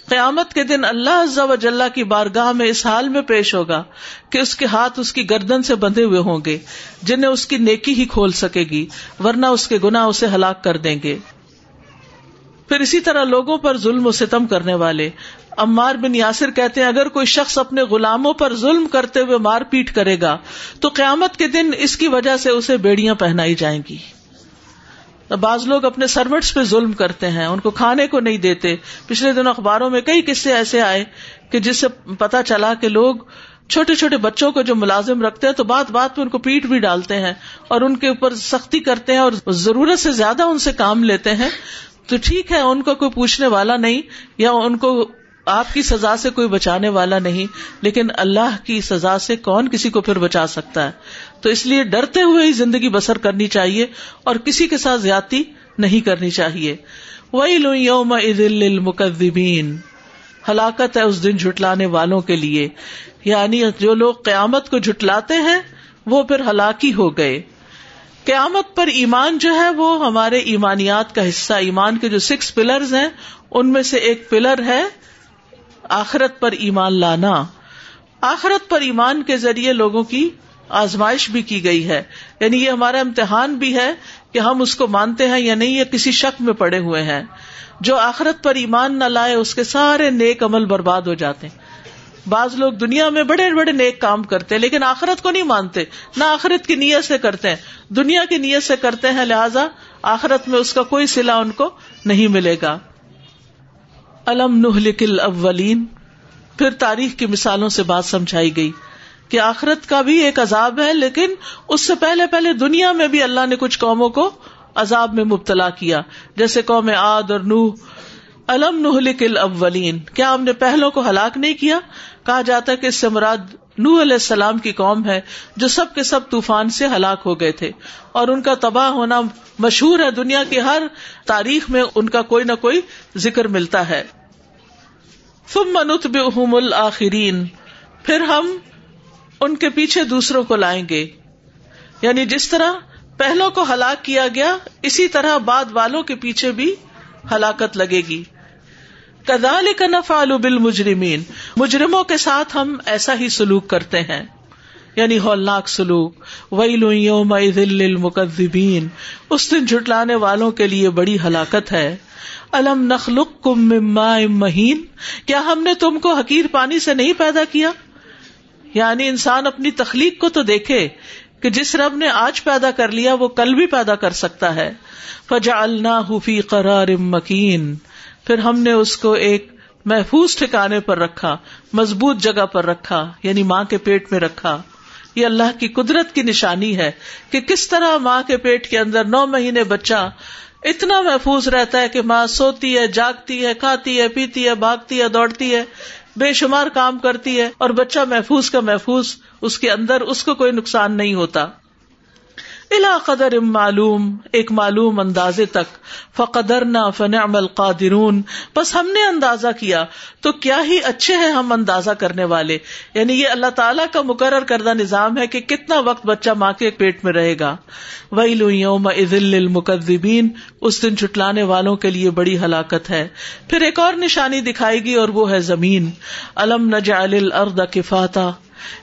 قیامت کے دن اللہ عز و جلہ کی بارگاہ میں اس حال میں پیش ہوگا کہ اس کے ہاتھ اس کی گردن سے بندھے ہوئے ہوں گے، جنہیں اس کی نیکی ہی کھول سکے گی، ورنہ اس کے گنا اسے ہلاک کر دیں گے۔ پھر اسی طرح لوگوں پر ظلم و ستم کرنے والے۔ عمار بن یاسر کہتے ہیں، اگر کوئی شخص اپنے غلاموں پر ظلم کرتے ہوئے مار پیٹ کرے گا، تو قیامت کے دن اس کی وجہ سے اسے بیڑیاں پہنائی جائیں گی۔ بعض لوگ اپنے سروٹس پہ ظلم کرتے ہیں، ان کو کھانے کو نہیں دیتے۔ پچھلے دنوں اخباروں میں کئی قصے ایسے آئے کہ جس سے پتا چلا کہ لوگ چھوٹے چھوٹے بچوں کو جو ملازم رکھتے ہیں تو بات بات میں ان کو پیٹ بھی ڈالتے ہیں اور ان کے اوپر سختی کرتے ہیں اور ضرورت سے زیادہ ان سے کام لیتے ہیں۔ تو ٹھیک ہے، ان کو کوئی پوچھنے والا نہیں، یا ان کو آپ کی سزا سے کوئی بچانے والا نہیں، لیکن اللہ کی سزا سے کون کسی کو پھر بچا سکتا ہے؟ تو اس لیے ڈرتے ہوئے ہی زندگی بسر کرنی چاہیے اور کسی کے ساتھ زیادتی نہیں کرنی چاہیے۔ وہی لو یوم المقدبین ہلاکت ہے اس دن جھٹلانے والوں کے لیے۔ یعنی جو لوگ قیامت کو جھٹلاتے ہیں، وہ پھر ہلاکی ہو گئے۔ قیامت پر ایمان جو ہے وہ ہمارے ایمانیات کا حصہ، ایمان کے جو سکس پلرز ہیں، ان میں سے ایک پلر ہے آخرت پر ایمان لانا۔ آخرت پر ایمان کے ذریعے لوگوں کی آزمائش بھی کی گئی ہے۔ یعنی یہ ہمارا امتحان بھی ہے کہ ہم اس کو مانتے ہیں یا نہیں، یہ کسی شک میں پڑے ہوئے ہیں۔ جو آخرت پر ایمان نہ لائے، اس کے سارے نیک عمل برباد ہو جاتے ہیں۔ بعض لوگ دنیا میں بڑے بڑے نیک کام کرتے ہیں، لیکن آخرت کو نہیں مانتے، نہ آخرت کی نیت سے کرتے ہیں۔ دنیا کی نیت سے کرتے ہیں، لہٰذا آخرت میں اس کا کوئی سلا ان کو نہیں ملے گا۔ الم نہلکل اولین پھر تاریخ کی مثالوں سے بات سمجھائی گئی کہ آخرت کا بھی ایک عذاب ہے، لیکن اس سے پہلے پہلے دنیا میں بھی اللہ نے کچھ قوموں کو عذاب میں مبتلا کیا، جیسے قوم آد اور نوح۔ الم نہلک الاولین۔ کیا ہم نے پہلوں کو ہلاک نہیں کیا؟ کہا جاتا ہے کہ اس سے مراد نو علیہ السلام کی قوم ہے جو سب کے سب طوفان سے ہلاک ہو گئے تھے اور ان کا تباہ ہونا مشہور ہے دنیا کی ہر تاریخ میں ان کا کوئی نہ کوئی ذکر ملتا ہے۔ تم منت الآخرین۔ پھر ہم ان کے پیچھے دوسروں کو لائیں گے۔ یعنی جس طرح پہلوں کو ہلاک کیا گیا، اسی طرح بعد والوں کے پیچھے بھی ہلاکت لگے گی۔ کدال کا نفا بل مجرمین مجرموں کے ساتھ ہم ایسا ہی سلوک کرتے ہیں۔ یعنی ہولناک سلوک۔ وئی اس دن جٹلانے والوں کے لیے بڑی ہلاکت ہے۔ الم نخلق کم مہین۔ کیا ہم نے تم کو حقیر پانی سے نہیں پیدا کیا؟ یعنی انسان اپنی تخلیق کو تو دیکھے کہ جس رب نے آج پیدا کر لیا وہ کل بھی پیدا کر سکتا ہے۔ فجا اللہ فی قرار مکین۔ پھر ہم نے اس کو ایک محفوظ ٹھکانے پر رکھا، مضبوط جگہ پر رکھا یعنی ماں کے پیٹ میں رکھا۔ یہ اللہ کی قدرت کی نشانی ہے کہ کس طرح ماں کے پیٹ کے اندر نو مہینے بچہ اتنا محفوظ رہتا ہے کہ ماں سوتی ہے، جاگتی ہے، کھاتی ہے، پیتی ہے، بھاگتی ہے، دوڑتی ہے، بے شمار کام کرتی ہے اور بچہ محفوظ کا محفوظ اس کے اندر، اس کو کوئی نقصان نہیں ہوتا۔ الا قدر معلوم، ایک معلوم اندازے تک۔ فقدر نہ فن عمل بس ہم نے اندازہ کیا، تو کیا ہی اچھے ہیں ہم اندازہ کرنے والے۔ یعنی یہ اللہ تعالیٰ کا مقرر کردہ نظام ہے کہ کتنا وقت بچہ ماں کے پیٹ میں رہے گا۔ وہی لوئیوں عزل المقدبین اس دن چٹلانے والوں کے لیے بڑی ہلاکت ہے۔ پھر ایک اور نشانی دکھائے گی اور وہ ہے زمین۔ الم نجعل الارض کفاتا۔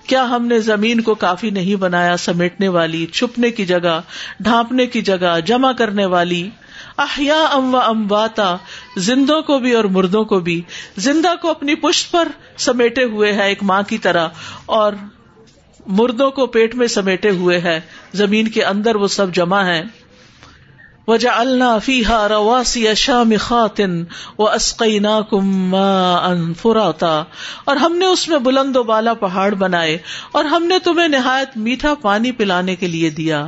کیا ہم نے زمین کو کافی نہیں بنایا سمیٹنے والی، چھپنے کی جگہ، ڈھانپنے کی جگہ، جمع کرنے والی؟ احیا ام و امواتا، زندوں کو بھی اور مردوں کو بھی۔ زندہ کو اپنی پشت پر سمیٹے ہوئے ہے ایک ماں کی طرح، اور مردوں کو پیٹ میں سمیٹے ہوئے ہے۔ زمین کے اندر وہ سب جمع ہے وجا اللہ فیحا رواسی شام خاطن و اسقینا کم فراتا اور ہم نے اس میں بلند و بالا پہاڑ بنائے اور ہم نے تمہیں نہایت میٹھا پانی پلانے کے لیے دیا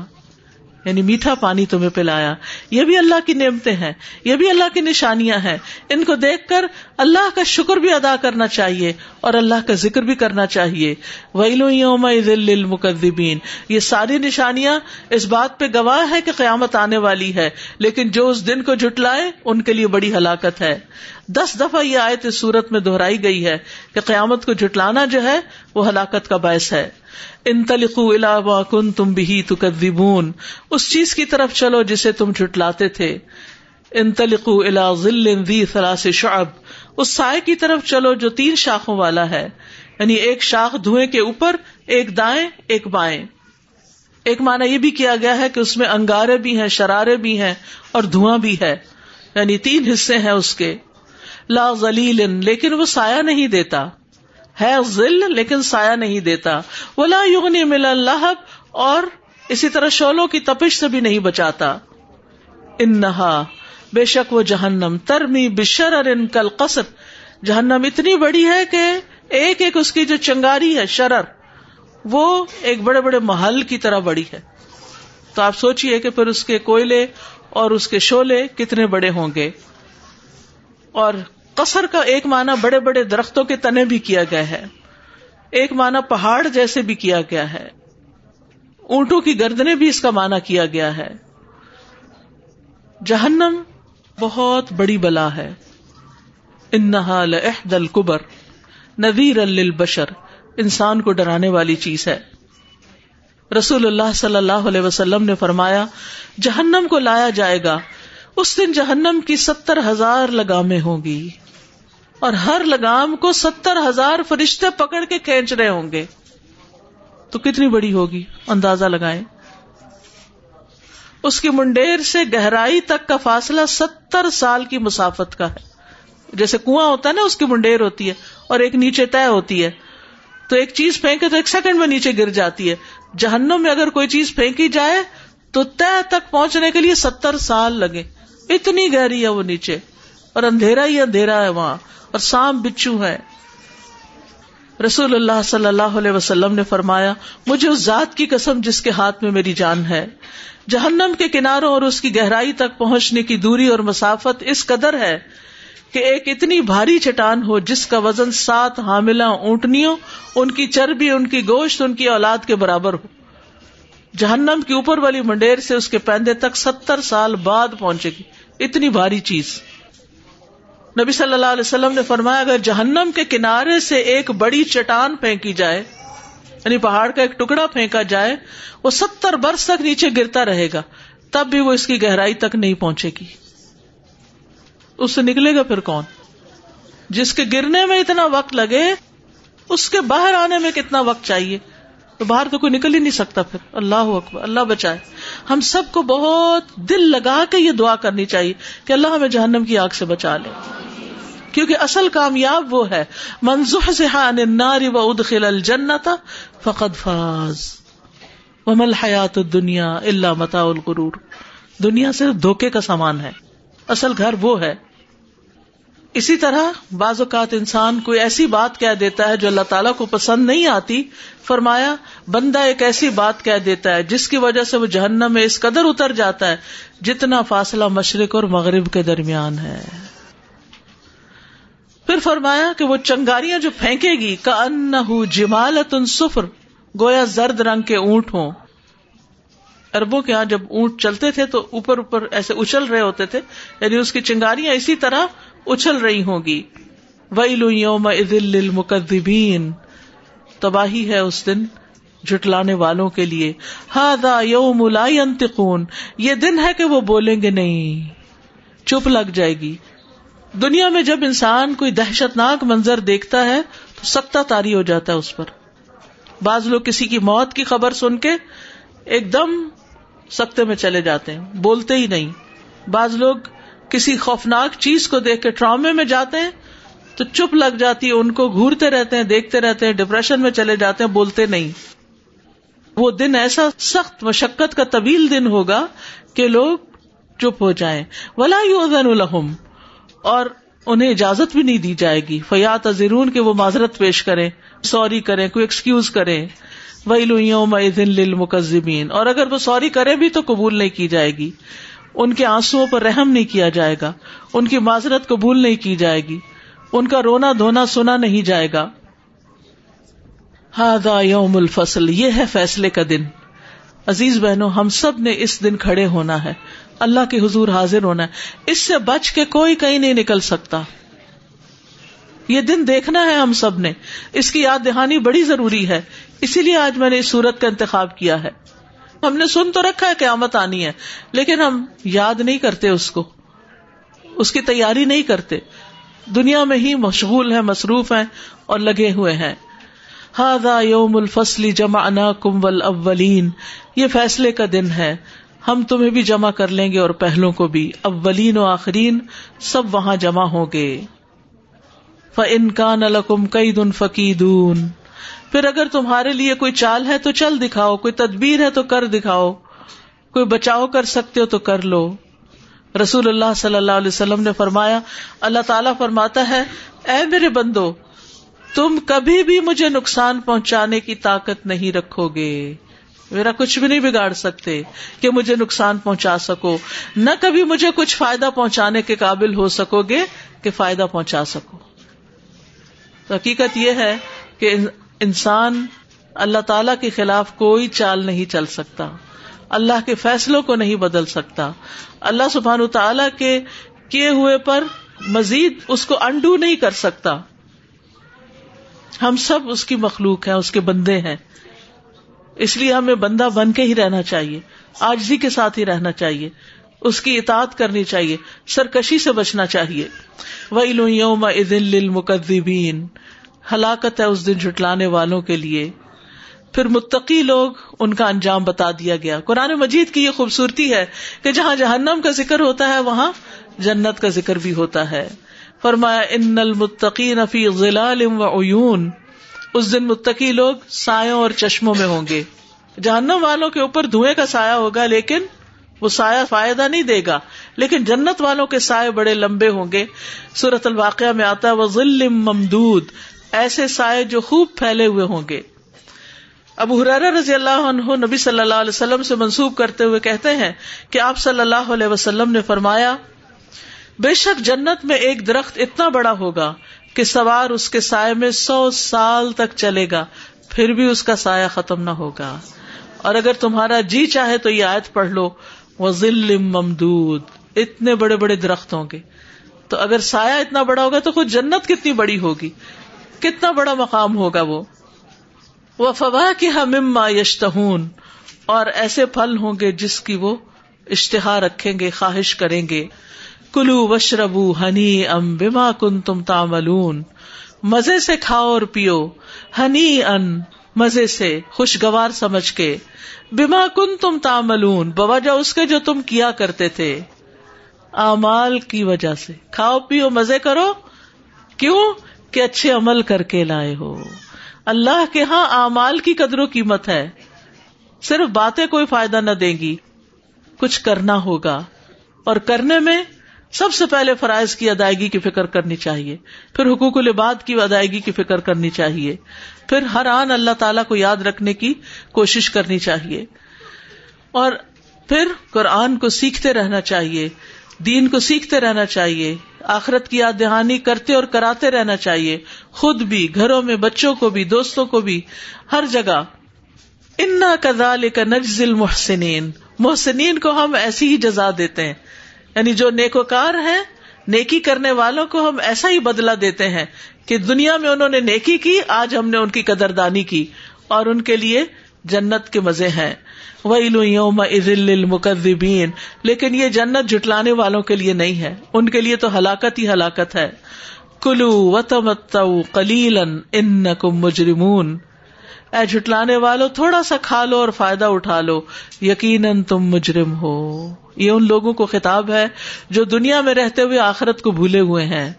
یعنی میٹھا پانی تمہیں پلایا۔ یہ بھی اللہ کی نعمتیں ہیں۔ یہ بھی اللہ کی نشانیاں ہیں۔ ان کو دیکھ کر اللہ کا شکر بھی ادا کرنا چاہیے اور اللہ کا ذکر بھی کرنا چاہیے۔ ویلو یوم المقدبین یہ ساری نشانیاں اس بات پہ گواہ ہے کہ قیامت آنے والی ہے۔ لیکن جو اس دن کو جٹلائے ان کے لیے بڑی ہلاکت ہے۔ دس دفعہ یہ آیت اس صورت میں دہرائی گئی ہے کہ قیامت کو جٹلانا جو ہے، وہ ہلاکت کا باعث ہے۔ ان تلقو الا کن تم بھی تکذبون اس چیز کی طرف چلو جسے تم جٹلاتے تھے۔ ان تلقو الا ذل ذی ثلاث شعب۔ اس سائے کی طرف چلو جو تین شاخوں والا ہے۔ یعنی ایک شاخ دھوئیں کے اوپر، ایک دائیں، ایک بائیں۔ ایک مانا یہ بھی کیا گیا ہے کہ اس میں انگارے بھی ہیں، شرارے بھی ہیں اور دھواں بھی ہے۔ یعنی تین حصے ہیں اس کے۔ لا ذلیل لیکن وہ سایہ نہیں دیتا۔ ہے ذل لیکن سایہ نہیں دیتا۔ وہ لا یغنی مل اللہ اور اسی طرح شولوں کی تپش سے بھی نہیں بچاتا۔ انہا بے شک وہ جہنم۔ ترمی بشر اور ان کل قصر جہنم اتنی بڑی ہے کہ ایک ایک اس کی جو چنگاری ہے، شرر، وہ ایک بڑے بڑے محل کی طرح بڑی ہے۔ تو آپ سوچیے کہ پھر اس کے کوئلے اور اس کے شولے کتنے بڑے ہوں گے۔ اور قصر کا ایک معنی بڑے بڑے درختوں کے تنے بھی کیا گیا ہے۔ ایک معنی پہاڑ جیسے بھی کیا گیا ہے۔ اونٹوں کی گردنے بھی اس کا معنی کیا گیا ہے۔ جہنم بہت بڑی بلا ہے۔ انہا لحد القبر نذیر للبشر۔ انسان کو ڈرانے والی چیز ہے۔ رسول اللہ صلی اللہ علیہ وسلم نے فرمایا، جہنم کو لایا جائے گا، اس دن جہنم کی ستر ہزار لگامیں ہوں گی۔ اور ہر لگام کو ستر ہزار فرشتے پکڑ کے کھینچ رہے ہوں گے۔ تو کتنی بڑی ہوگی؟ اندازہ لگائیں۔ اس کی منڈیر سے گہرائی تک کا فاصلہ ستر سال کی مسافت کا ہے۔ جیسے کنواں ہوتا ہے نا، اس کی منڈیر ہوتی ہے اور ایک نیچے طے ہوتی ہے۔ تو ایک چیز پھینکے تو ایک سیکنڈ میں نیچے گر جاتی ہے۔ جہنم میں اگر کوئی چیز پھینکی جائے، تو طے تک پہنچنے کے لیے ستر سال لگے۔ اتنی گہری ہے وہ نیچے۔ اور اندھیرا ہی اندھیرا ہے وہاں۔ اور سام بچو ہے۔ رسول اللہ صلی اللہ علیہ وسلم نے فرمایا، مجھے اس ذات کی قسم جس کے ہاتھ میں میری جان ہے۔ جہنم کے کناروں اور اس کی گہرائی تک پہنچنے کی دوری اور مسافت اس قدر ہے کہ ایک اتنی بھاری چٹان ہو جس کا وزن سات حاملہ اونٹنیوں، ان کی چربی، ان کی گوشت، ان کی اولاد کے برابر ہو۔ جہنم کی اوپر والی منڈیر سے اس کے پیندے تک ستر سال بعد پہنچے گی۔ اتنی بھاری چیز۔ نبی صلی اللہ علیہ وسلم نے فرمایا، اگر جہنم کے کنارے سے ایک بڑی چٹان پھینکی جائے یعنی پہاڑ کا ایک ٹکڑا پھینکا جائے، وہ ستر برس تک نیچے گرتا رہے گا، تب بھی وہ اس کی گہرائی تک نہیں پہنچے گی۔ اس سے نکلے گا پھر کون؟ جس کے گرنے میں اتنا وقت لگے، اس کے باہر آنے میں کتنا وقت چاہیے؟ تو باہر تو کوئی نکل ہی نہیں سکتا پھر۔ اللہ اکبر، اللہ بچائے۔ ہم سب کو بہت دل لگا کے یہ دعا کرنی چاہیے کہ اللہ ہمیں جہنم کی آگ سے بچا لے۔ کیونکہ اصل کامیاب وہ ہے۔ منظوح سے ناری و ادخل الجنت فقد فاز۔ ومل حیات دنیا اللہ متا الغرور۔ دنیا صرف دھوکے کا سامان ہے۔ اصل گھر وہ ہے۔ اسی طرح بعض اوقات انسان کوئی ایسی بات کہہ دیتا ہے جو اللہ تعالیٰ کو پسند نہیں آتی۔ فرمایا، بندہ ایک ایسی بات کہہ دیتا ہے جس کی وجہ سے وہ جہنم میں اس قدر اتر جاتا ہے جتنا فاصلہ مشرق اور مغرب کے درمیان ہے۔ پھر فرمایا کہ وہ چنگاریاں جو پھینکے گی کا ان جمالت سفر گویا زرد رنگ کے اونٹ ہوں۔ اربوں کے یہاں جب اونٹ چلتے تھے تو اوپر اوپر ایسے اچھل رہے ہوتے تھے یعنی اس کی چنگاریاں اسی طرح اچھل رہی ہوں گی۔ وئی یوم مقدبین تباہی ہے اس دن جٹلانے والوں کے لیے۔ ہادا یوم انتقون یہ دن ہے کہ وہ بولیں گے نہیں۔ چپ لگ جائے گی۔ دنیا میں جب انسان کوئی دہشت ناک منظر دیکھتا ہے تو سکتا تاری ہو جاتا ہے اس پر۔ بعض لوگ کسی کی موت کی خبر سن کے ایک دم سکتے میں چلے جاتے ہیں۔ بولتے ہی نہیں۔ بعض لوگ کسی خوفناک چیز کو دیکھ کے ٹرامے میں جاتے ہیں تو چپ لگ جاتی ہے، ان کو گورتے رہتے ہیں، دیکھتے رہتے ہیں ڈپریشن میں چلے جاتے ہیں، بولتے نہیں۔ وہ دن ایسا سخت مشقت کا طویل دن ہوگا کہ لوگ چپ ہو جائیں۔ ولا الحم اور انہیں اجازت بھی نہیں دی جائے گی۔ فیات ازرون کے وہ معذرت پیش کریں۔ سوری کریں، کوئی ایکسکیوز کریں۔ وہی لوئوں مکزمین اور اگر وہ سوری کرے بھی تو قبول نہیں کی جائے گی۔ ان کے آنسو پر رحم نہیں کیا جائے گا، ان کی معذرت قبول نہیں کی جائے گی، ان کا رونا دھونا سنا نہیں جائے گا۔ ہادا یوم الفصل، یہ ہے فیصلے کا دن۔ عزیز بہنوں، ہم سب نے اس دن کھڑے ہونا ہے۔ اللہ کے حضور حاضر ہونا ہے۔ اس سے بچ کے کوئی کہیں نہیں نکل سکتا۔ یہ دن دیکھنا ہے ہم سب نے۔ اس کی یاد دہانی بڑی ضروری ہے۔ اسی لیے آج میں نے اس سورت کا انتخاب کیا ہے۔ ہم نے سن تو رکھا ہے قیامت آنی ہے، لیکن ہم یاد نہیں کرتے اس کو۔ اس کی تیاری نہیں کرتے۔ دنیا میں ہی مشغول ہیں، مصروف ہیں اور لگے ہوئے ہیں۔ ہاضا یوم الفصلی جمع کمبل اولین یہ فیصلے کا دن ہے۔ ہم تمہیں بھی جمع کر لیں گے اور پہلوں کو بھی۔ اولین و آخرین، سب وہاں جمع ہوں گے۔ ف انکان الکم کئی دن فقیدون۔ پھر اگر تمہارے لیے کوئی چال ہے تو چل دکھاؤ، کوئی تدبیر ہے تو کر دکھاؤ، کوئی بچاؤ کر سکتے ہو تو کر لو۔ رسول اللہ صلی اللہ علیہ وسلم نے فرمایا، اللہ تعالیٰ فرماتا ہے، اے میرے بندو، تم کبھی بھی مجھے نقصان پہنچانے کی طاقت نہیں رکھو گے میرا کچھ بھی نہیں بگاڑ سکتے کہ مجھے نقصان پہنچا سکو۔ نہ کبھی مجھے کچھ فائدہ پہنچانے کے قابل ہو سکو گے کہ فائدہ پہنچا سکو۔ تو حقیقت یہ ہے کہ انسان اللہ تعالی کے خلاف کوئی چال نہیں چل سکتا۔ اللہ کے فیصلوں کو نہیں بدل سکتا۔ اللہ سبحان تعالی کے کیے ہوئے پر مزید اس کو انڈو نہیں کر سکتا۔ ہم سب اس کی مخلوق ہیں، اس کے بندے ہیں۔ اس لیے ہمیں بندہ بن کے ہی رہنا چاہیے، آجزی کے ساتھ ہی رہنا چاہیے، اس کی اطاعت کرنی چاہیے، سرکشی سے بچنا چاہیے۔ وہی لو یوم مقدبین ہلاکت ہے اس دن جھٹلانے والوں کے لیے۔ پھر متقی لوگ ان کا انجام بتا دیا گیا۔ قرآن مجید کی یہ خوبصورتی ہے کہ جہاں جہنم کا ذکر ہوتا ہے، وہاں جنت کا ذکر بھی ہوتا ہے۔ فرمایا، ان المتقین فی ظلال و عیون اس دن متقی لوگ سایوں اور چشموں میں ہوں گے۔ جہنم والوں کے اوپر دھوئیں کا سایہ ہوگا، لیکن وہ سایہ فائدہ نہیں دے گا۔ لیکن جنت والوں کے سائے بڑے لمبے ہوں گے۔ سورت الواقع میں آتا ہے وہ ظلم ممدود ایسے سائے جو خوب پھیلے ہوئے ہوں گے۔ ابو حرار رضی اللہ عنہ نبی صلی اللہ علیہ وسلم سے منسوخ کرتے ہوئے کہتے ہیں کہ آپ صلی اللہ علیہ وسلم نے فرمایا، بے شک جنت میں ایک درخت اتنا بڑا ہوگا کہ سوار اس کے سائے میں سو سال تک چلے گا، پھر بھی اس کا سایہ ختم نہ ہوگا۔ اور اگر تمہارا جی چاہے تو یہ آیت پڑھ لو وہ ذل ممدود۔ اتنے بڑے بڑے درخت ہوں گے تو اگر سایہ اتنا بڑا ہوگا تو خود جنت کتنی بڑی ہوگی۔ کتنا بڑا مقام ہوگا وہ؟ وہ فواہ کی ہمما یشتہون اور ایسے پھل ہوں گے جس کی وہ اشتہار رکھیں گے، خواہش کریں گے۔ کلو وشربو ہنی ام بما کن تم تاملون مزے سے کھاؤ اور پیو۔ ہنی ان مزے سے خوشگوار سمجھ کے۔ بما کن تم تاملون بوجہ اس کے جو تم کیا کرتے تھے۔ امال کی وجہ سے۔ کھاؤ، پیو، مزے کرو۔ کیوں؟ کہ اچھے عمل کر کے لائے ہو۔ اللہ کے ہاں امال کی قدر و قیمت ہے۔ صرف باتیں کوئی فائدہ نہ دیں گی۔ کچھ کرنا ہوگا۔ اور کرنے میں سب سے پہلے فرائض کی ادائیگی کی فکر کرنی چاہیے۔ پھر حقوق العباد کی ادائیگی کی فکر کرنی چاہیے۔ پھر ہر آن اللہ تعالی کو یاد رکھنے کی کوشش کرنی چاہیے۔ اور پھر قرآن کو سیکھتے رہنا چاہیے۔ دین کو سیکھتے رہنا چاہیے۔ آخرت کی یاد دہانی کرتے اور کراتے رہنا چاہیے۔ خود بھی، گھروں میں، بچوں کو بھی، دوستوں کو بھی۔ ہر جگہ۔ انا کزال کا نجزل محسنین محسنین کو ہم ایسی ہی جزا دیتے ہیں۔ یعنی جو نیکوکار ہیں، نیکی کرنے والوں کو ہم ایسا ہی بدلا دیتے ہیں کہ دنیا میں انہوں نے نیکی کی، آج ہم نے ان کی قدردانی کی۔ اور ان کے لیے جنت کے مزے ہیں۔ یوم لیکن یہ جنت جٹلانے والوں کے لیے نہیں ہے۔ ان کے لیے تو ہلاکت ہی ہلاکت ہے۔ کلو و تمت کلیل ان مجرمون۔ اے جٹلانے والو، تھوڑا سا کھا لو اور فائدہ اٹھا لو۔ یقیناً تم مجرم ہو۔ یہ ان لوگوں کو خطاب ہے جو دنیا میں رہتے ہوئے آخرت کو بھولے ہوئے ہیں۔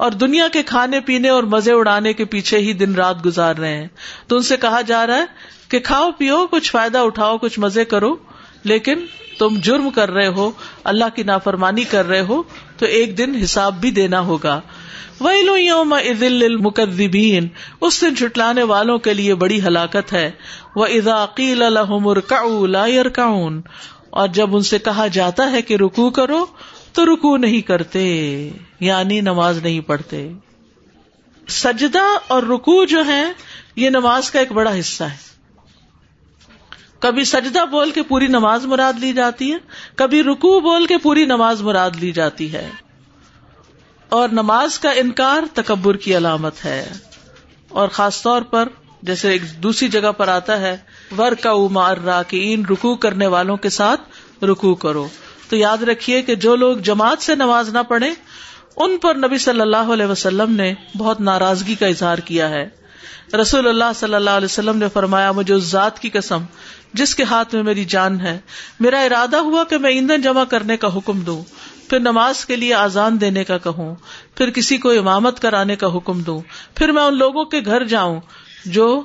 اور دنیا کے کھانے پینے اور مزے اڑانے کے پیچھے ہی دن رات گزار رہے ہیں۔ تو ان سے کہا جا رہا ہے کہ کھاؤ پیو، کچھ فائدہ اٹھاؤ، کچھ مزے کرو، لیکن تم جرم کر رہے ہو، اللہ کی نافرمانی کر رہے ہو، تو ایک دن حساب بھی دینا ہوگا۔ ویلو یوم عدل المقدبین اس دن چھٹلانے والوں کے لیے بڑی ہلاکت ہے۔ وہ اضاقیل الحمر لا يركعون۔ اور جب ان سے کہا جاتا ہے کہ رکو کرو تو رکو نہیں کرتے یعنی نماز نہیں پڑھتے۔ سجدہ اور رکو جو ہے یہ نماز کا ایک بڑا حصہ ہے۔ کبھی سجدہ بول کے پوری نماز مراد لی جاتی ہے، کبھی رکو بول کے پوری نماز مراد لی جاتی ہے۔ اور نماز کا انکار تکبر کی علامت ہے۔ اور خاص طور پر جیسے ایک دوسری جگہ پر آتا ہے ور کا مار را کہ ان رکو کرنے والوں کے ساتھ رکو کرو۔ تو یاد رکھیے کہ جو لوگ جماعت سے نماز نہ پڑھے ان پر نبی صلی اللہ علیہ وسلم نے بہت ناراضگی کا اظہار کیا ہے۔ رسول اللہ صلی اللہ علیہ وسلم نے فرمایا، مجھے اس ذات کی قسم، جس کے ہاتھ میں میری جان ہے، میرا ارادہ ہوا کہ میں ایندھن جمع کرنے کا حکم دوں، پھر نماز کے لیے آزان دینے کا کہوں، پھر کسی کو امامت کرانے کا حکم دوں، پھر میں ان لوگوں کے گھر جاؤں جو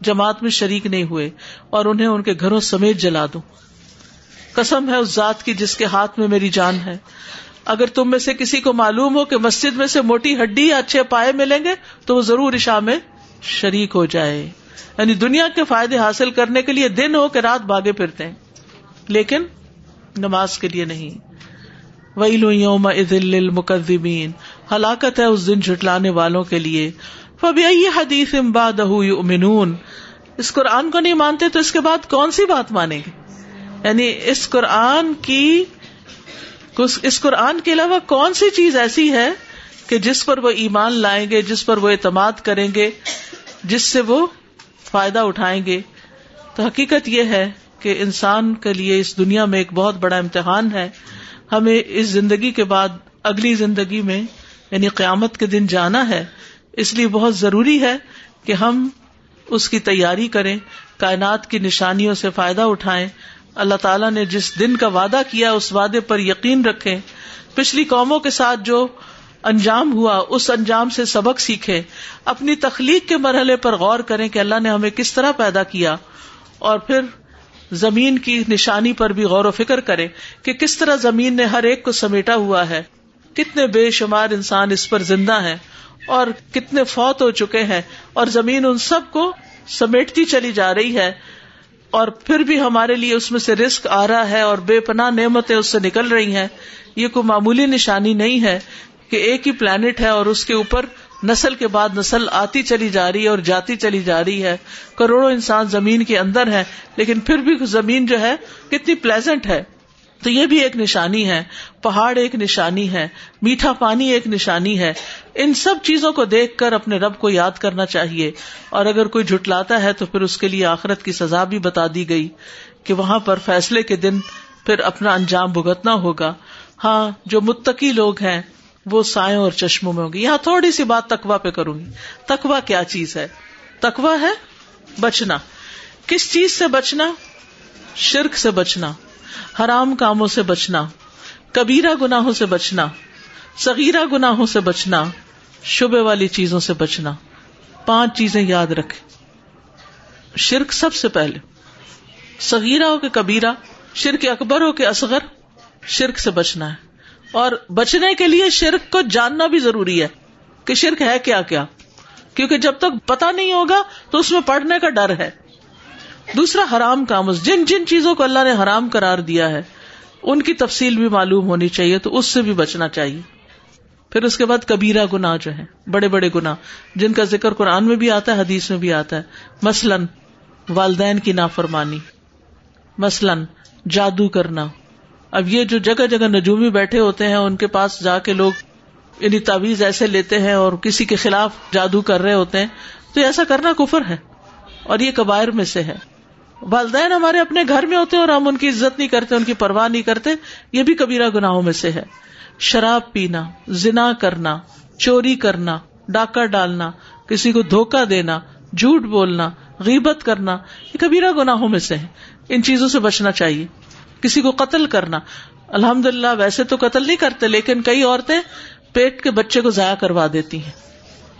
جماعت میں شریک نہیں ہوئے اور انہیں ان کے گھروں سمیت جلا دوں۔ قسم ہے اس ذات کی جس کے ہاتھ میں میری جان ہے۔ اگر تم میں سے کسی کو معلوم ہو کہ مسجد میں سے موٹی ہڈی یا اچھے پائے ملیں گے، تو وہ ضرور عشاء میں شریک ہو جائے۔ یعنی دنیا کے فائدے حاصل کرنے کے لیے دن ہو کہ رات بھاگے پھرتے ہیں۔ لیکن نماز کے لیے نہیں۔ وہی لو یوم عدل مقدمین ہلاکت ہے اس دن جھٹلانے والوں کے لیے۔ فبی حدیث امباد امنون اس قرآن کو نہیں مانتے تو اس کے بعد کون سی بات مانیں گے؟ یعنی اس قرآن کی اس قرآن کے علاوہ کون سی چیز ایسی ہے کہ جس پر وہ ایمان لائیں گے، جس پر وہ اعتماد کریں گے، جس سے وہ فائدہ اٹھائیں گے؟ تو حقیقت یہ ہے کہ انسان کے لیے اس دنیا میں ایک بہت بڑا امتحان ہے۔ ہمیں اس زندگی کے بعد اگلی زندگی میں یعنی قیامت کے دن جانا ہے۔ اس لیے بہت ضروری ہے کہ ہم اس کی تیاری کریں، کائنات کی نشانیوں سے فائدہ اٹھائیں۔ اللہ تعالیٰ نے جس دن کا وعدہ کیا اس وعدے پر یقین رکھے پچھلی قوموں کے ساتھ جو انجام ہوا، اس انجام سے سبق سیکھے اپنی تخلیق کے مرحلے پر غور کریں کہ اللہ نے ہمیں کس طرح پیدا کیا۔ اور پھر زمین کی نشانی پر بھی غور و فکر کرے کہ کس طرح زمین نے ہر ایک کو سمیٹا ہوا ہے۔ کتنے بے شمار انسان اس پر زندہ ہیں اور کتنے فوت ہو چکے ہیں اور زمین ان سب کو سمیٹتی چلی جا رہی ہے۔ اور پھر بھی ہمارے لیے اس میں سے رسک آ رہا ہے اور بے پناہ نعمتیں اس سے نکل رہی ہیں، یہ کوئی معمولی نشانی نہیں ہے کہ ایک ہی پلانٹ ہے اور اس کے اوپر نسل کے بعد نسل آتی چلی جا رہی ہے اور جاتی چلی جا رہی ہے۔ کروڑوں انسان زمین کے اندر ہے لیکن پھر بھی زمین جو ہے کتنی پلیزنٹ ہے۔ تو یہ بھی ایک نشانی ہے، پہاڑ ایک نشانی ہے، میٹھا پانی ایک نشانی ہے۔ ان سب چیزوں کو دیکھ کر اپنے رب کو یاد کرنا چاہیے۔ اور اگر کوئی جھٹلاتا ہے تو پھر اس کے لیے آخرت کی سزا بھی بتا دی گئی کہ وہاں پر فیصلے کے دن پھر اپنا انجام بھگتنا ہوگا۔ ہاں جو متقی لوگ ہیں، وہ سائیں اور چشموں میں ہوں گے۔ یہاں تھوڑی سی بات تکوا پہ کروں گی۔ تکوا کیا چیز ہے؟ تکوا ہے بچنا۔ کس چیز سے بچنا؟ شرک سے بچنا۔ حرام کاموں سے بچنا، کبیرہ گناہوں سے بچنا سغیرہ گناہوں سے بچنا، شبے والی چیزوں سے بچنا۔ پانچ چیزیں یاد رکھے شرک سب سے پہلے۔ سغیرہ ہو کے کبیرہ، شرک اکبر ہو کے اصغر، شرک سے بچنا ہے۔ اور بچنے کے لیے شرک کو جاننا بھی ضروری ہے کہ شرک ہے کیا کیا۔ کیونکہ جب تک پتا نہیں ہوگا تو اس میں پڑھنے کا ڈر ہے۔ دوسرا حرام کام جن جن چیزوں کو اللہ نے حرام قرار دیا ہے، ان کی تفصیل بھی معلوم ہونی چاہیے، تو اس سے بھی بچنا چاہیے۔ پھر اس کے بعد کبیرہ گنا جو ہے بڑے بڑے گنا جن کا ذکر قرآن میں بھی آتا ہے، حدیث میں بھی آتا ہے۔ مثلاً والدین کی نافرمانی، مثلاً جادو کرنا۔ اب یہ جو جگہ جگہ نجومی بیٹھے ہوتے ہیں، ان کے پاس جا کے لوگ یعنی تعویز ایسے لیتے ہیں اور کسی کے خلاف جادو کر رہے ہوتے ہیں، تو ایسا کرنا کفر ہے۔ اور یہ کبائر میں سے ہے۔ والدین ہمارے اپنے گھر میں ہوتے ہیں اور ہم ان کی عزت نہیں کرتے، ان کی پرواہ نہیں کرتے، یہ بھی کبیرہ گناہوں میں سے ہے۔ شراب پینا، زنا کرنا، چوری کرنا، ڈاکہ ڈالنا، کسی کو دھوکا دینا، جھوٹ بولنا، غیبت کرنا، یہ کبیرہ گناہوں میں سے ہے۔ ان چیزوں سے بچنا چاہیے۔ کسی کو قتل کرنا۔ الحمد للہ ویسے تو قتل نہیں کرتے، لیکن کئی عورتیں پیٹ کے بچے کو ضائع کروا دیتی ہیں۔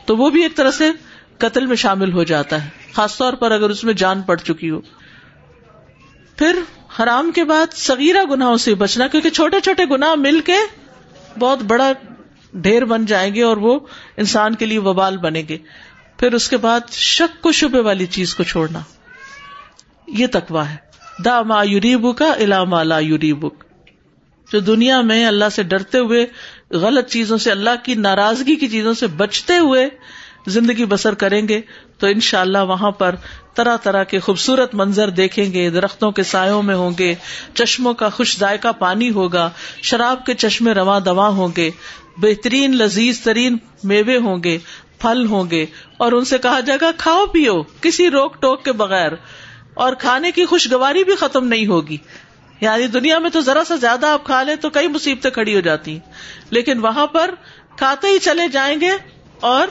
تو وہ بھی ایک طرح سے قتل میں شامل ہو جاتا ہے، خاص طور پر اگر اس میں جان پڑ چکی ہو۔ پھر حرام کے بعد سگیرہ گناہوں سے بچنا، کیونکہ چھوٹے چھوٹے گنا مل کے بہت بڑا ڈھیر بن جائیں گے اور وہ انسان کے لیے وبال بنے گے۔ پھر اس کے بعد شک کو شبے والی چیز کو چھوڑنا۔ یہ تکوا ہے۔ دا ما یوری بک الا لا یوری بک جو دنیا میں اللہ سے ڈرتے ہوئے غلط چیزوں سے، اللہ کی ناراضگی کی چیزوں سے بچتے ہوئے زندگی بسر کریں گے تو ان شاء اللہ وہاں پر طرح طرح کے خوبصورت منظر دیکھیں گے، درختوں کے سایوں میں ہوں گے، چشموں کا خوش ذائقہ پانی ہوگا، شراب کے چشمے رواں دواں ہوں گے، بہترین لذیذ ترین میوے ہوں گے، پھل ہوں گے، اور ان سے کہا جائے گا، کھاؤ پیو، کسی روک ٹوک کے بغیر، اور کھانے کی خوشگواری بھی ختم نہیں ہوگی۔ یعنی دنیا میں تو ذرا سا زیادہ آپ کھا لیں تو کئی مصیبتیں کھڑی ہو جاتی۔ ہیں لیکن وہاں پر کھاتے ہی چلے جائیں گے اور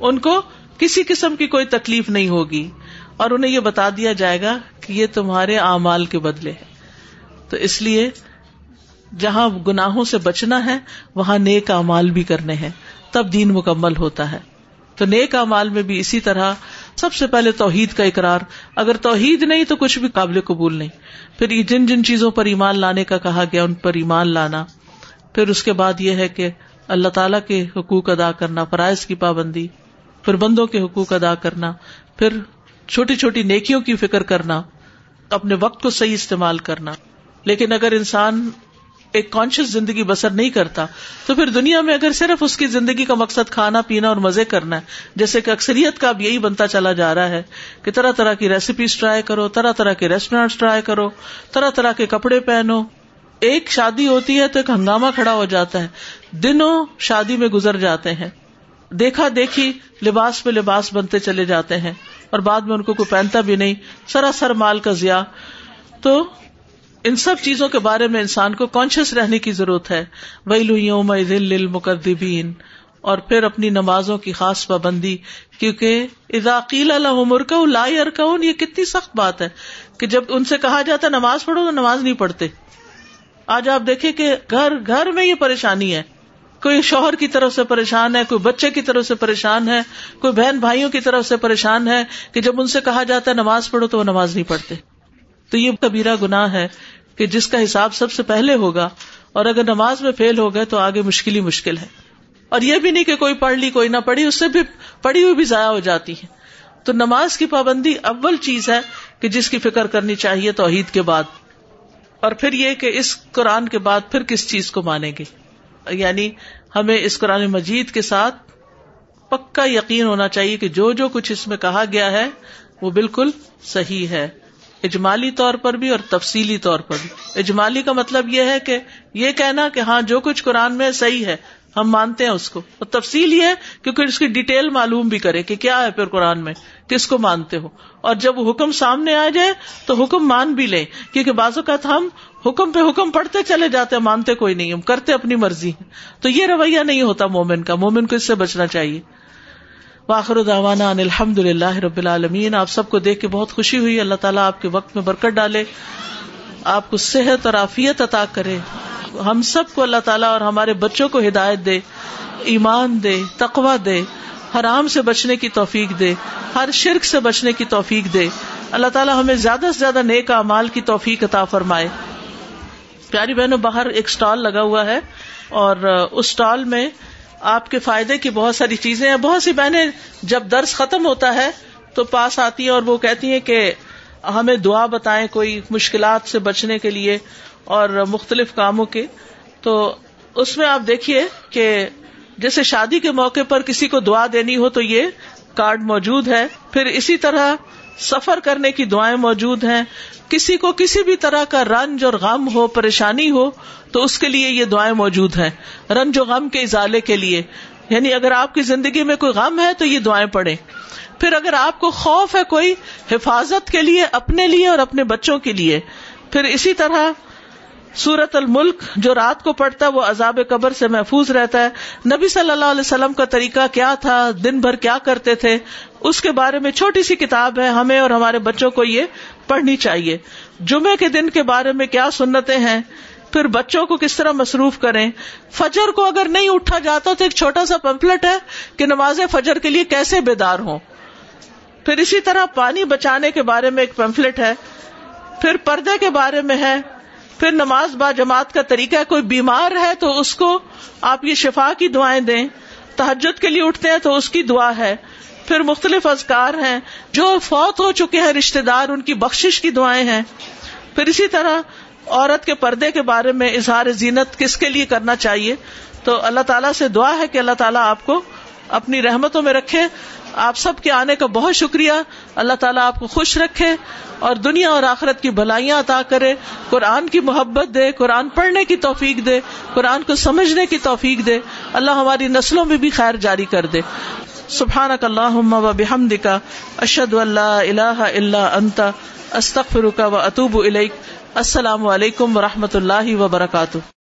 ان کو کسی قسم کی کوئی تکلیف نہیں ہوگی اور انہیں یہ بتا دیا جائے گا کہ یہ تمہارے اعمال کے بدلے ہے تو اس لیے جہاں گناہوں سے بچنا ہے، وہاں نیک اعمال بھی کرنے ہیں۔ تب دین مکمل ہوتا ہے۔ تو نیک اعمال میں بھی اسی طرح سب سے پہلے توحید کا اقرار۔ اگر توحید نہیں تو کچھ بھی قابل قبول نہیں۔ پھر جن جن چیزوں پر ایمان لانے کا کہا گیا، ان پر ایمان لانا۔ پھر اس کے بعد یہ ہے کہ اللہ تعالی کے حقوق ادا کرنا، فرائض کی پابندی۔ پھر بندوں کے حقوق ادا کرنا، پھر چھوٹی چھوٹی نیکیوں کی فکر کرنا، اپنے وقت کو صحیح استعمال کرنا۔ لیکن اگر انسان ایک کانشیس زندگی بسر نہیں کرتا، تو پھر دنیا میں اگر صرف اس کی زندگی کا مقصد کھانا، پینا اور مزے کرنا ہے، جیسے کہ اکثریت کا اب یہی بنتا چلا جا رہا ہے کہ طرح طرح کی ریسیپیز ٹرائی کرو، طرح طرح کے ریسٹورینٹ ٹرائی کرو، طرح طرح کے کپڑے پہنو۔ ایک شادی ہوتی ہے تو ایک ہنگامہ کھڑا ہو جاتا ہے۔ دنوں شادی میں گزر جاتے ہیں۔ دیکھا دیکھی لباس پہ لباس بنتے چلے جاتے ہیں اور بعد میں ان کو کوئی پہنتا بھی نہیں، سراسر مال کا ضیا تو ان سب چیزوں کے بارے میں انسان کو کانشیس رہنے کی ضرورت ہے۔ وہی اور پھر اپنی نمازوں کی خاص پابندی، کیونکہ اضاقیل عمر کا لا ارکون یہ کتنی سخت بات ہے کہ جب ان سے کہا جاتا نماز پڑھو تو نماز نہیں پڑھتے۔ آج آپ دیکھیں کہ گھر گھر میں یہ پریشانی ہے۔ کوئی شوہر کی طرف سے پریشان ہے، کوئی بچے کی طرف سے پریشان ہے، کوئی بہن بھائیوں کی طرف سے پریشان ہے کہ جب ان سے کہا جاتا ہے نماز پڑھو تو وہ نماز نہیں پڑھتے۔ تو یہ کبیرہ گنا ہے کہ جس کا حساب سب سے پہلے ہوگا اور اگر نماز میں فیل ہو گئے تو آگے مشکل ہی مشکل ہے۔ اور یہ بھی نہیں کہ کوئی پڑھ لی، کوئی نہ پڑھی، اس سے بھی پڑھی ہوئی بھی ضائع ہو جاتی ہے تو نماز کی پابندی اول چیز ہے کہ جس کی فکر کرنی چاہیے توحید کے بعد۔ اور پھر یہ کہ اس قرآن کے بعد پھر کس چیز کو مانیں گے؟ یعنی ہمیں اس قرآن مجید کے ساتھ پکا یقین ہونا چاہیے کہ جو جو کچھ اس میں کہا گیا ہے وہ بالکل صحیح ہے۔ اجمالی طور پر بھی اور تفصیلی طور پر بھی۔ اجمالی کا مطلب یہ ہے کہ یہ کہنا کہ ہاں جو کچھ قرآن میں صحیح ہے، ہم مانتے ہیں اس کو۔ اور تفصیل یہ ہے کیونکہ اس کی ڈیٹیل معلوم بھی کرے کہ کیا ہے پھر قرآن میں، کس کو مانتے ہو۔ اور جب حکم سامنے آ جائے تو حکم مان بھی لیں، کیونکہ بعض اوقات ہم حکم پہ حکم پڑھتے چلے جاتے مانتے کوئی نہیں، ہم کرتے اپنی مرضی تو یہ رویہ نہیں ہوتا مومن کا، مومن کو اس سے بچنا چاہیے۔ واخر داوانا الحمد للہ رب العالمین۔ آپ سب کو دیکھ کے بہت خوشی ہوئی۔ اللہ تعالیٰ آپ کے وقت میں برکت ڈالے۔ آپ کو صحت اور عافیت عطا کرے۔ ہم سب کو اللہ تعالیٰ اور ہمارے بچوں کو ہدایت دے، ایمان دے تقوا دے۔ حرام سے بچنے کی توفیق دے۔ ہر شرک سے بچنے کی توفیق دے۔ اللہ تعالیٰ ہمیں زیادہ سے زیادہ نیک امال کی توفیق عطا فرمائے۔ پیاری بہنوں، باہر ایک اسٹال لگا ہوا ہے اور اس اسٹال میں آپ کے فائدے کی بہت ساری چیزیں ہیں۔ بہت سی بہنیں جب درس ختم ہوتا ہے تو پاس آتی ہیں اور وہ کہتی ہیں کہ ہمیں دعا بتائیں کوئی مشکلات سے بچنے کے لیے اور مختلف کاموں کے۔ تو اس میں آپ دیکھیے کہ جیسے شادی کے موقع پر کسی کو دعا دینی ہو تو یہ کارڈ موجود ہے۔ پھر اسی طرح سفر کرنے کی دعائیں موجود ہیں، کسی کو کسی بھی طرح کا رنج اور غم ہو، پریشانی ہو، تو اس کے لیے یہ دعائیں موجود ہیں۔ رنج و غم کے ازالے کے لیے۔ یعنی اگر آپ کی زندگی میں کوئی غم ہے تو یہ دعائیں پڑھیں۔ پھر اگر آپ کو خوف ہے کوئی حفاظت کے لیے، اپنے لیے اور اپنے بچوں کے لیے۔ پھر اسی طرح سورت الملک، جو رات کو پڑھتا ہے وہ عذاب قبر سے محفوظ رہتا ہے۔ نبی صلی اللہ علیہ وسلم کا طریقہ کیا تھا؟ دن بھر کیا کرتے تھے؟ اس کے بارے میں چھوٹی سی کتاب ہے، ہمیں اور ہمارے بچوں کو یہ پڑھنی چاہیے۔ جمعے کے دن کے بارے میں کیا سنتے ہیں؟ پھر بچوں کو کس طرح مصروف کریں؟ فجر کو اگر نہیں اٹھا جاتا تو ایک چھوٹا سا پمفلٹ ہے کہ نماز فجر کے لیے کیسے بیدار ہوں۔ پھر اسی طرح پانی بچانے کے بارے میں ایک پمفلٹ ہے۔ پھر پردے کے بارے میں ہے۔ پھر نماز با جماعت کا طریقہ کوئی بیمار ہے تو اس کو آپ یہ شفا کی دعائیں دیں۔ تحجد کے لیے اٹھتے ہیں تو اس کی دعا ہے۔ پھر مختلف ازکار ہیں، جو فوت ہو چکے ہیں رشتے دار، ان کی بخش کی دعائیں ہیں۔ پھر اسی طرح عورت کے پردے کے بارے میں اظہار زینت کس کے لیے کرنا چاہیے؟ تو اللہ تعالیٰ سے دعا ہے کہ اللہ تعالیٰ آپ کو اپنی رحمتوں میں رکھے۔ آپ سب کے آنے کا بہت شکریہ۔ اللہ تعالیٰ آپ کو خوش رکھے اور دنیا اور آخرت کی بھلائیاں عطا کرے۔ قرآن کی محبت دے، قرآن پڑھنے کی توفیق دے، قرآن کو سمجھنے کی توفیق دے۔ اللہ ہماری نسلوں میں بھی خیر جاری کر دے۔ سبحان اللہ و بحمد کا اشد اللہ اللہ اللہ انتا استخر و اطوب السلام علیکم و رحمۃ اللہ وبرکاتہ۔